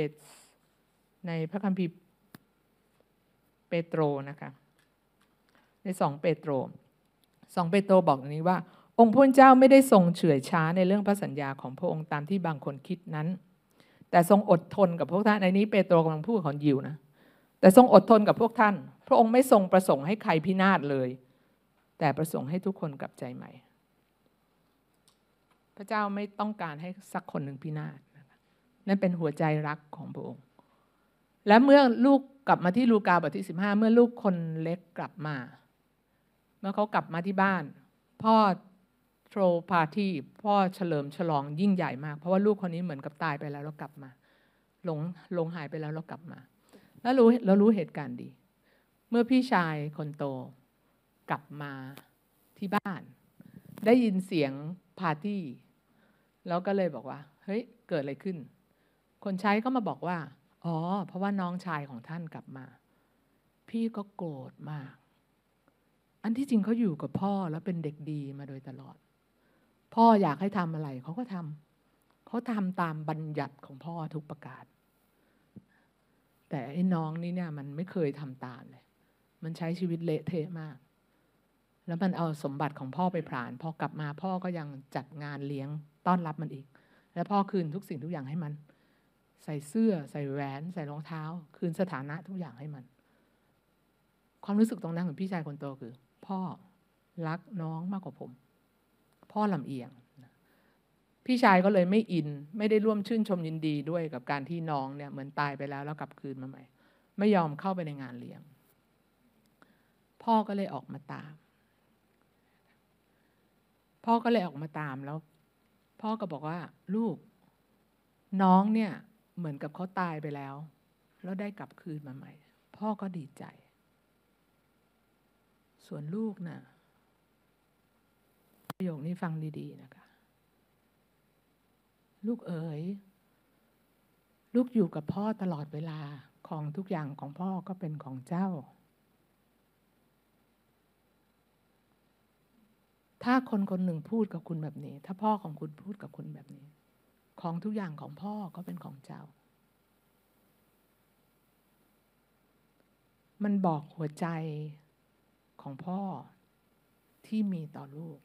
ในพระคัมภีร์เปโตรนะคะในสองเปโตรสองเปโตรบอกอย่างนี้ว่า องค์พระเจ้าไม่ได้ทรงเฉื่อยช้าในเรื่องพระสัญญาของพระองค์ตามที่บางคนคิดนั้น แต่ทรงอดทนกับพวกท่านในนี้เปโตรกำลังพูดของยิวนะแต่ทรงอดทนกับพวกท่าน พระองค์ไม่ทรงประสงค์ให้ใครพินาศเลย แต่ประสงค์ให้ทุกคนกลับใจใหม่ พระเจ้าไม่ต้องการให้สักคนหนึ่งพินาศ นั่นเป็นหัวใจรักของพระองค์ และเมื่อลูกกลับมาที่ลูกาบทที่สิบห้าเมื่อลูกคนเล็กกลับมา เมื่อเขากลับมาที่บ้าน พ่อโทรพาที่พ่อเฉลิมฉลองยิ่งใหญ่มาก เพราะว่าลูกคนนี้เหมือนกับตายไปแล้วแล้วกลับมาหลงหลงหายไปแล้วแล้วกลับมา แล้วรู้แล้วรู้เหตุการณ์ดี เมื่อพี่ชายคนโตกลับมาที่บ้าน ได้ยินเสียงพาร์ตี้แล้วก็เลยบอกว่า เฮ้ย เกิดอะไรขึ้น คนใช้ก็มาบอกว่า อ๋อ เพราะว่าน้องชายของท่านกลับมา พี่ก็โกรธมาก อันที่จริงเขาอยู่กับพ่อแล้วเป็นเด็กดีมาโดยตลอด พ่ออยากให้ทำอะไรเขาก็ทำเขาทำตามบัญญัติของพ่อทุกประกาศแต่ไอ้น้องนี่เนี่ยมันไม่เคยทำตามเลย มันใช้ชีวิตเละเทะมากแล้วมันเอาสมบัติของพ่อไปผลาญพอกลับมาพ่อก็ยังจัดงานเลี้ยงต้อนรับมันอีก แล้วพ่อคืนทุกสิ่งทุกอย่างให้มัน ใส่เสื้อ ใส่แหวน ใส่รองเท้า คืนสถานะทุกอย่างให้มัน ความรู้สึกตรงนั้นของพี่ชายคนโตคือ พ่อรักน้องมากกว่าผม พ่อลำเอียง พี่ชายก็เลยไม่อิน ไม่ได้ร่วมชื่นชมยินดีด้วยกับการที่น้องเนี่ยเหมือนตายไปแล้วแล้วกลับคืนมาใหม่ ไม่ยอมเข้าไปในงานเลี้ยง พ่อก็เลยออกมาตาม พ่อก็เลยออกมาตามแล้ว พ่อก็บอกว่าลูกน้องเนี่ย เหมือนกับเขาตายไปแล้ว แล้วได้กลับคืนมาใหม่ พ่อก็ดีใจ ส่วนลูกนะ่ะประโยคนี้ฟังดีๆนะคะ ลูกเอ๋ย ลูกอยู่กับพ่อตลอดเวลาของทุกอย่างของพ่อก็เป็นของเจ้า ถ้าคนคนหนึ่งพูดกับคุณแบบนี้ ถ้าพ่อของคุณพูดกับคุณแบบนี้ ของทุกอย่างของพ่อก็เป็นของเจ้า มันบอกหัวใจของพ่อที่มีต่อลูก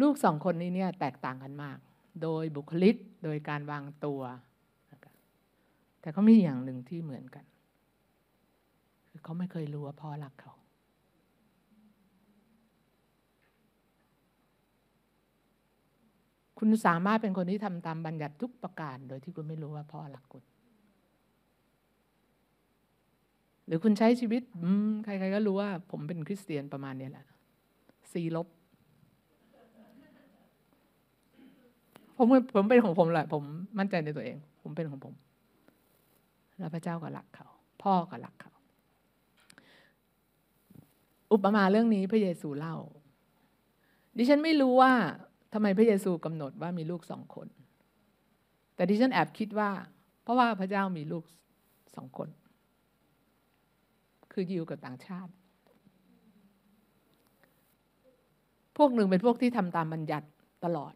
ลูกสองคนนี้เนี่ยแตกต่างกันมาก โดยบุคลิก โดยการวางตัว แต่เขามีอย่างหนึ่งที่เหมือนกัน คือเขาไม่เคยรู้ว่าพ่อรักเขา คุณสามารถเป็นคนที่ทำตามบัญญัติทุกประการ โดยที่คุณไม่รู้ว่าพ่อรักคุณ หรือคุณใช้ชีวิตใครๆก็รู้ว่า ผมเป็นคริสเตียนประมาณนี้แหละสีลบ ผมผมเป็นของผมแหละ ผมมั่นใจในตัวเอง ผมเป็นของผม แล้วพระเจ้าก็รักเขา พ่อก็รักเขา อุปมาเรื่องนี้พระเยซูเล่า ดิฉันไม่รู้ว่า ทำไมพระเยซูกำหนดว่ามีลูกสองคน แต่ดิฉันแอบคิดว่า เพราะว่าพระเจ้ามีลูกสองคน คือยิวกับต่างชาติ พวกหนึ่งเป็นพวกที่ทำตามบัญญัติตลอด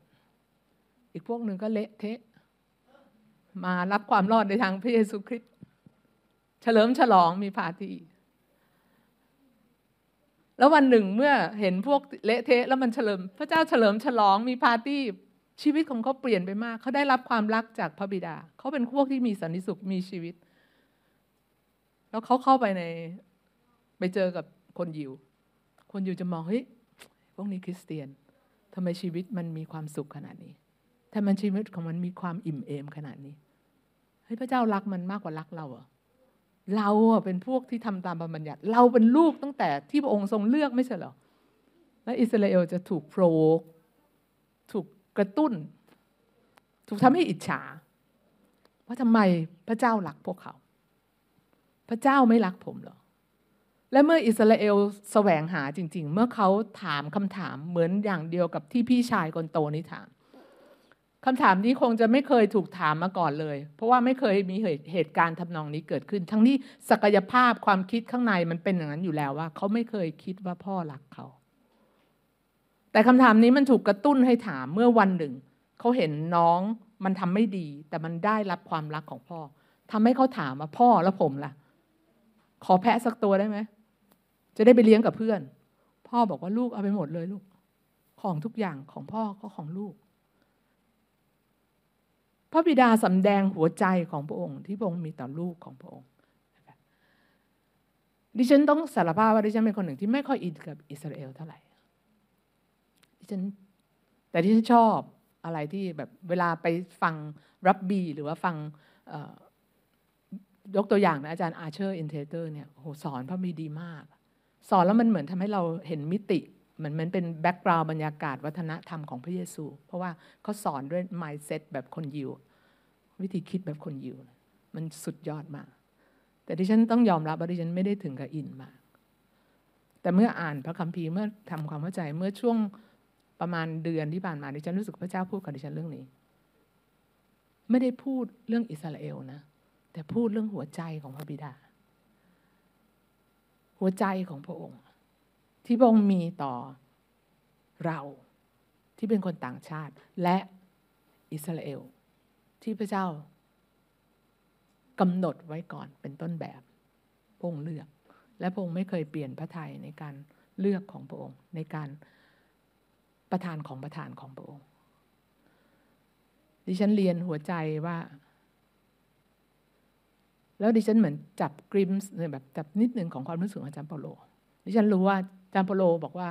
อีกพวกหนึ่งก็เละเทะ มารับความรอดในทางพระเยซูคริสต์เฉลิมฉลองมีปาร์ตี้ แล้ววันหนึ่งเมื่อเห็นพวกเละเทะแล้วมันเฉลิม พระเจ้าเฉลิมฉลองมีปาร์ตี้ชีวิตของเขาเปลี่ยนไปมาก เขาได้รับความรักจากพระบิดา เขาเป็นพวกที่มีสันติสุขมีชีวิต แล้วเขาเข้าไปในไปเจอกับคนยิว คนยิวจะมองเฮ้ยพวกนี้คริสเตียนทำไมชีวิตมันมีความสุขขนาดนี้ทำไมชีวิตของมันมีความอิ่มเอมขนาดนี้เฮ้ยพระเจ้ารักมันมากกว่ารักเราอ เราเป็นพวกที่ทำตามบัญญัติ เราเป็นลูกตั้งแต่ที่พระองค์ทรงเลือกไม่ใช่เหรอ และอิสราเอลจะถูกโปรกถูกกระตุ้น ถูกทำให้อิจฉา ว่าทำไมพระเจ้ารักพวกเขา พระเจ้าไม่รักผมเหรอ และเมื่ออิสราเอลแสวงหาจริง ๆ เมื่อเขาถามคำถามเหมือนอย่างเดียวกับที่พี่ชายคนโตนี้ถาม คำถามนี้คงจะไม่เคยถูกถามมาก่อนเลย เพราะว่าไม่เคยมีเหตุการณ์ทำนองนี้เกิดขึ้น ทั้งที่ศักยภาพความคิดข้างในมันเป็นอย่างนั้นอยู่แล้วว่า เขาไม่เคยคิดว่าพ่อรักเขา แต่คำถามนี้มันถูกกระตุ้นให้ถามเมื่อวันหนึ่ง เขาเห็นน้องมันทำไม่ดี แต่มันได้รับความรักของพ่อทำให้เขาถามว่าพ่อแล้วผมล่ะ ขอแพะสักตัวได้ไหมจะได้ไปเลี้ยงกับเพื่อน พ่อบอกว่าลูกเอาไปหมดเลยลูก ของทุกอย่างของพ่อก็ของลูก พระบิดาสำแดงหัวใจของพระองค์ ที่พระองค์มีต่อลูกของพระองค์ดิฉันต้องสารภาพว่าดิฉันเป็นคนหนึ่งที่ไม่ค่อยอินกับอิสราเอลเท่าไหร่ดิฉันแต่ดิฉันชอบอะไรที่แบบเวลาไปฟังรับบี หรือว่าฟังยกตัวอย่างนะอาจารย์อาเชอร์อินเทเตอร์เนี่ยโหสอนพระมีดีมาก สอนแล้วมันเหมือนทำให้เราเห็นมิติ เหมือนมันเป็น background บรรยากาศวัฒนธรรมของพระเยซู เพราะว่าเขาสอนด้วย mindset แบบคนยิว วิธีคิดแบบคนยิว มันสุดยอดมาก แต่ที่ฉันต้องยอมรับว่าที่ฉันไม่ได้ถึงกับอินมาก แต่เมื่ออ่านพระคัมภีร์เมื่อทำความเข้าใจเมื่อช่วงประมาณเดือนที่ผ่านมาดิฉันรู้สึกพระเจ้าพูดกับดิฉันเรื่องนี้ ไม่ได้พูดเรื่องอิสราเอลนะ แต่พูดเรื่องหัวใจของพระบิดา หัวใจของพระองค์ ที่พระองค์มีต่อเราที่เป็นคนต่างชาติ และอิสราเอล ที่พระเจ้ากำหนดไว้ก่อนเป็นต้นแบบพระองค์เลือก และพระองค์ไม่เคยเปลี่ยนพระทัยในการเลือกของพระองค์ ในการประทานของประทานของพระองค์ ดิฉันเรียนหัวใจว่า แล้วดิฉันเหมือนจับกริมส์แบบจับนิดหนึ่งของความรู้สึกของอาจารย์เปโล ดิฉันรู้ว่าจารย์เปโลบอกว่า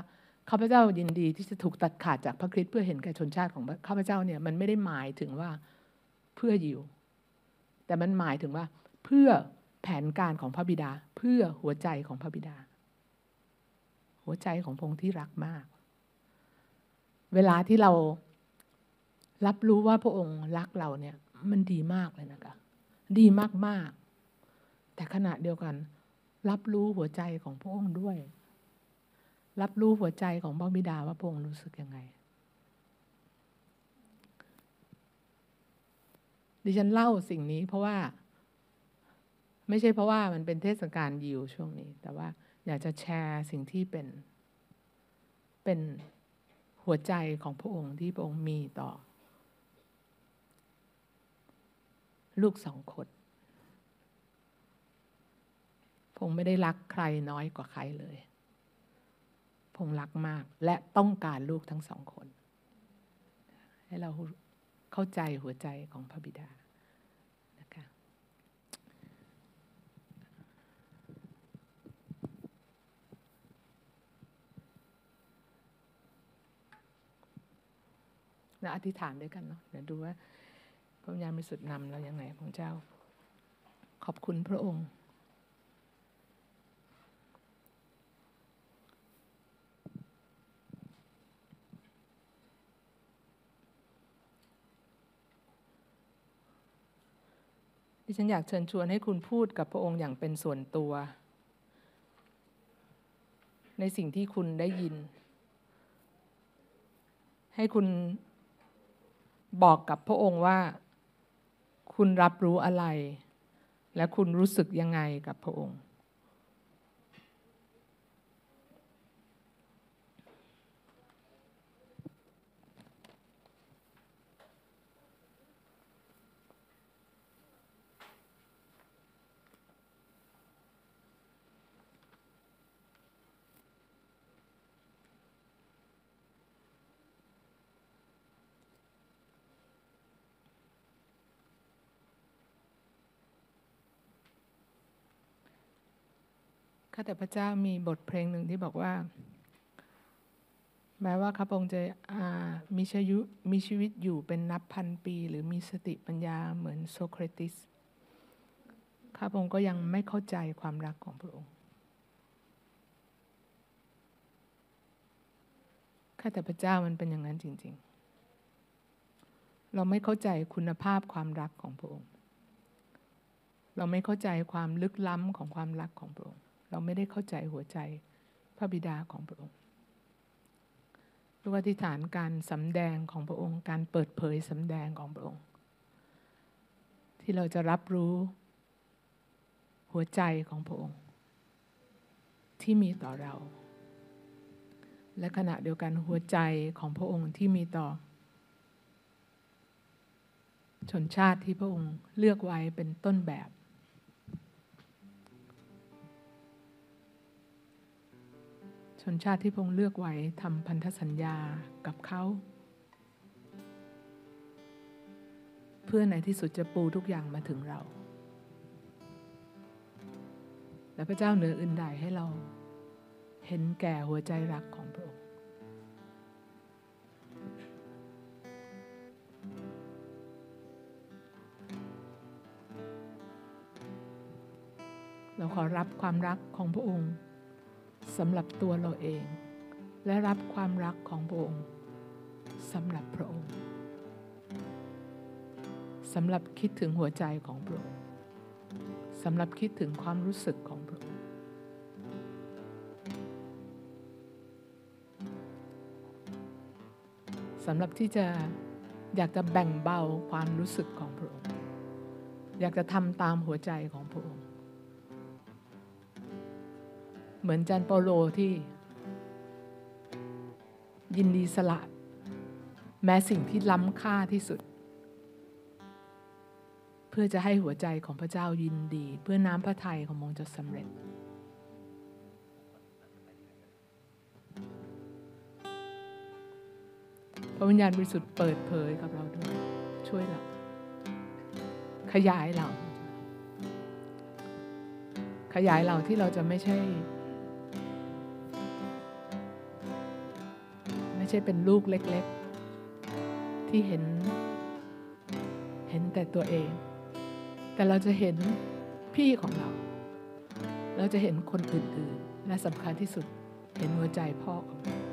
ข้าพเจ้ายินดีที่จะถูกตัดขาดจากพระคริสต์เพื่อเห็นแก่ชนชาติของข้าพเจ้าเนี่ยมันไม่ได้หมายถึงว่าเพื่อยิว แต่มันหมายถึงว่าเพื่อแผนการของพระบิดา เพื่อหัวใจของพระบิดา หัวใจของพง์ที่รักมาก เวลาที่เรารับรู้ว่าพระองค์รักเราเนี่ย มันดีมากเลยนะคะดีมากๆ แต่ขณะเดียวกัน รับรู้หัวใจของพระองค์ด้วย รับรู้หัวใจของพระบิดาว่าพระองค์รู้สึกยังไง ดิฉันเล่าสิ่งนี้เพราะว่า ไม่ใช่เพราะว่ามันเป็นเทศกาลยิวช่วงนี้ แต่ว่าอยากจะแชร์สิ่งที่เป็นเป็นหัวใจของพระองค์ที่พระองค์มีต่อ ลูกสองคน พงไม่ได้รักใครน้อยกว่าใครเลย พงรักมากและต้องการลูกทั้งสองคน ให้เราเข้าใจหัวใจของพระบิดานะคะแล้วอธิษฐานด้วยกันเนาะเดี๋ยวดูว่าพระวิญญาณบริสุทธิ์นำเรายังไงพระเจ้า ขอบคุณพระองค์ ดิฉันอยากเชิญชวนให้คุณพูดกับพระองค์อย่างเป็นส่วนตัว ในสิ่งที่คุณได้ยิน ให้คุณบอกกับพระองค์ว่า คุณรับรู้อะไร และคุณรู้สึกยังไงกับพระองค์ ข้าแต่พระเจ้ามีบทเพลงหนึ่งที่บอกว่า แม้ว่าข้าพงจะมีชีวิตมีชีวิตอยู่เป็นนับพันปี หรือมีสติปัญญาเหมือนโซเครติสข้าพงก็ยังไม่เข้าใจความรักของพระองค์ข้าแต่พระเจ้ามันเป็นอย่างนั้นจริง ๆ เราไม่เข้าใจคุณภาพความรักของพระองค์ เราไม่เข้าใจความลึกล้ำของความรักของพระองค์ เราไม่ได้เข้าใจหัวใจพระบิดาของพระองค์ลูกอธิษฐานการสำแดงของพระองค์ การเปิดเผยสำแดงของพระองค์ ที่เราจะรับรู้หัวใจของพระองค์ ที่มีต่อเรา และขณะเดียวกันหัวใจของพระองค์ที่มีต่อ ชนชาติที่พระองค์เลือกไว้เป็นต้นแบบ ชนชาติที่พงเลือกไว้ทำพันธสัญญากับเขา เพื่อในที่สุดจะปูทุกอย่างมาถึงเรา และพระเจ้าเหนืออื่นใดให้เราเห็นแก่หัวใจรักของพระองค์เราขอรับความรักของพระองค์ สำหรับตัวเราเอง และรับความรักของพระองค์สำหรับพระองค์สำหรับคิดถึงหัวใจของพระองค์สำหรับคิดถึงความรู้สึกของพระองค์สำหรับที่จะอยากจะแบ่งเบาความรู้สึกของพระองค์ อยากจะทำตามหัวใจของพระองค์ เหมือนจันเปาโลที่ ยินดีสละ แม้สิ่งที่ล้ำค่าที่สุด เพื่อจะให้หัวใจของพระเจ้ายินดี เพื่อน้ำพระทัยของมงจะสำเร็จพระวิญญาณบริสุทธิ์เปิดเผยกับเราด้วย ช่วยเรา ขยายเรา ขยายเราที่เราจะไม่ใช่ ช่เป็นลูกเล็ก ๆ ที่เห็น เห็นแต่ตัวเอง แต่เราจะเห็นพี่ของเรา เราจะเห็นคนอื่น ๆ และสำคัญที่สุดเห็นหัวใจพ่อของเรา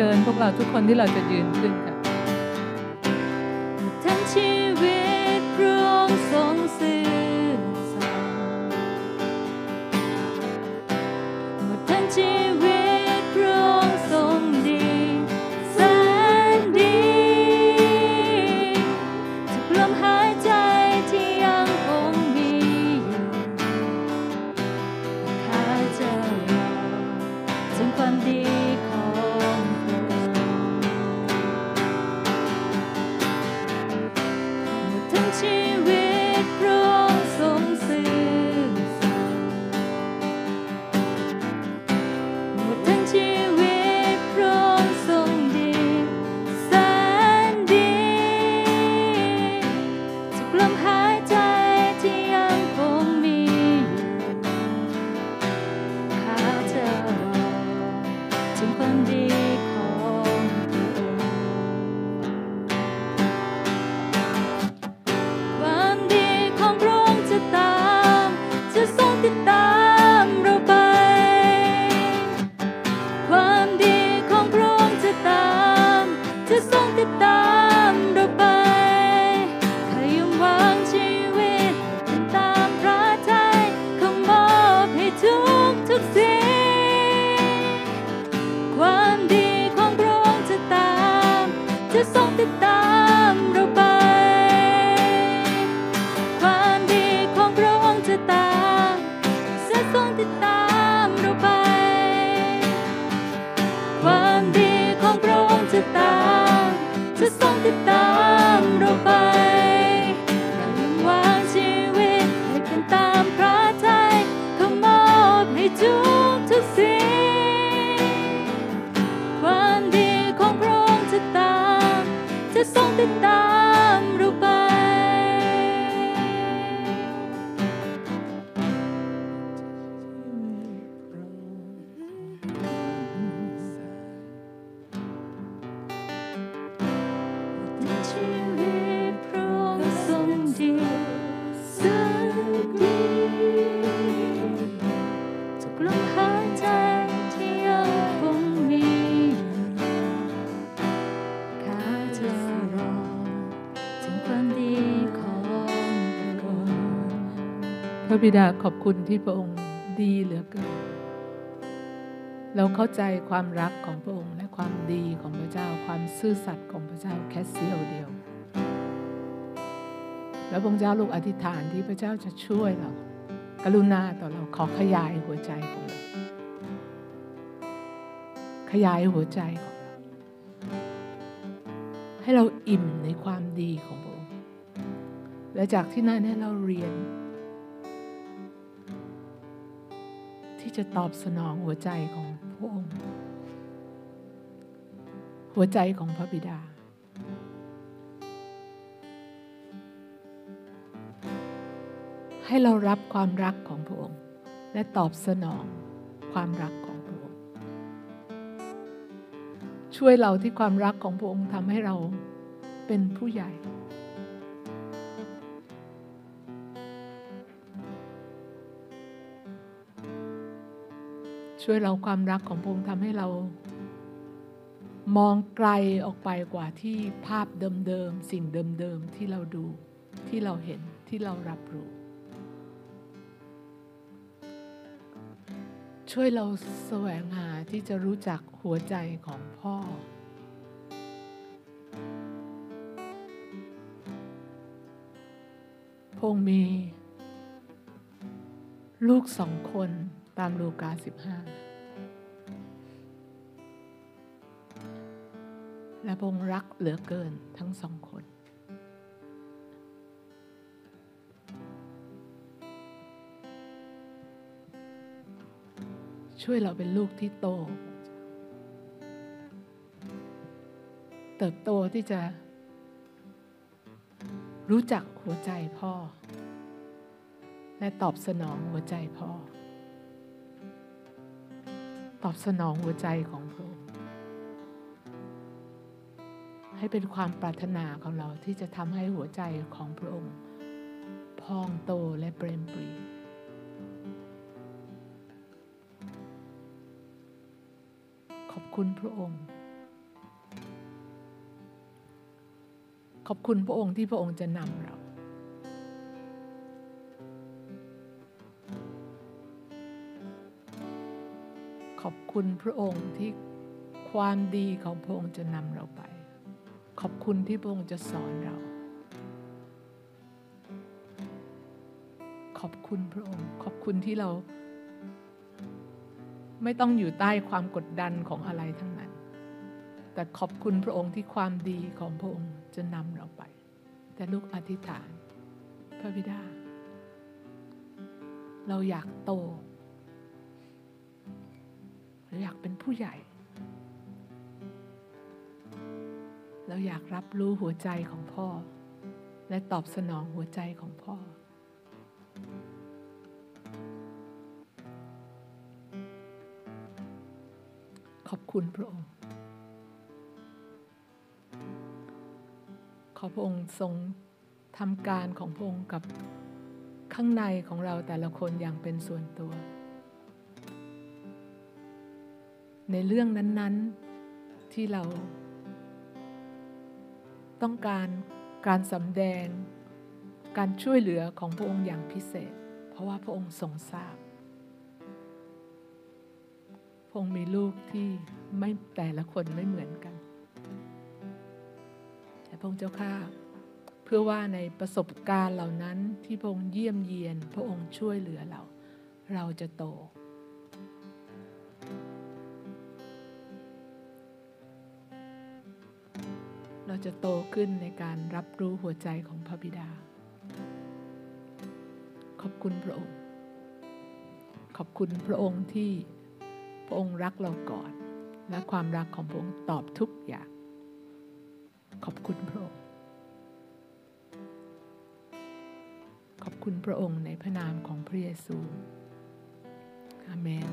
ชิญพวกเราทุกคนที่เราจะยืนขึ้นค่ะ บิดาขอบคุณที่พระองค์ดีเหลือเกิน เราเข้าใจความรักของพระองค์และความดีของพระเจ้าความซื่อสัตย์ของพระเจ้าแค่เสี้ยวเดียว แล้วพระเจ้าลูกอธิษฐานที่พระเจ้าจะช่วยเรา กรุณาต่อเราขอขยายหัวใจของเรา ขยายหัวใจของเรา ให้เราอิ่มในความดีของพระองค์และจากที่นั่นให้เราเรียน ที่จะตอบสนองหัวใจของพระองค์ หัวใจของพระบิดา ให้เรารับความรักของพระองค์ และตอบสนองความรักของพระองค์ ช่วยเราที่ความรักของพระองค์ทำให้เราเป็นผู้ใหญ่ ช่วยเราความรักของพระองค์ทำให้เรา มองไกลออกไปกว่าที่ภาพเดิมๆสิ่งเดิมๆที่เราดูที่เราเห็นที่เรารับรู้ ช่วยเราแสวงหาที่จะรู้จักหัวใจของพ่อ พงมี ลูกสองคน ตามลูกาสิบห้าและพงรักเหลือเกินทั้งสองคน ช่วยเราเป็นลูกที่โต เติบโตที่จะ รู้จักหัวใจพ่อ และตอบสนองหัวใจพ่อ ตอบสนองหัวใจของพระองค์ให้เป็นความปรารถนาของเราที่จะทำให้หัวใจของพระองค์พองโตและเปรมปรีขอบคุณพระองค์ ขอบคุณพระองค์ที่พระองค์จะนำเรา คุณพระองค์ที่ความดีของพระองค์จะนำเราไป ขอบคุณที่พระองค์จะสอนเรา ขอบคุณพระองค์ ขอบคุณที่เรา ไม่ต้องอยู่ใต้ความกดดันของอะไรทั้งนั้น แต่ขอบคุณพระองค์ที่ความดีของพระองค์จะนำเราไป แต่ลูกอธิษฐาน พระบิดา เราอยากโต อยากเป็นผู้ใหญ่ เราอยากรับรู้หัวใจของพ่อ และตอบสนองหัวใจของพ่อ ขอบคุณพระองค์ ขอพระองค์ทรงทำการของพระองค์กับข้างในของเราแต่ละคนอย่างเป็นส่วนตัว ในเรื่องนั้น ๆที่เราต้องการการสำแดง การช่วยเหลือของพระองค์อย่างพิเศษ เพราะว่าพระองค์ทรงทราบพระองค์มีลูกที่ไม่แต่ละคนไม่เหมือนกันพระองค์เจ้าข้าเพื่อว่าในประสบการณ์เหล่านั้นที่พระองค์เยี่ยมเยียน พระองค์ช่วยเหลือเรา เราจะโต เราจะโตขึ้นในการรับรู้หัวใจของพระบิดา ขอบคุณพระองค์ ขอบคุณพระองค์ที่พระองค์รักเราก่อน และความรักของพระองค์ตอบทุกอย่าง ขอบคุณพระองค์ ขอบคุณพระองค์ในพระนามของพระเยซู อาเมน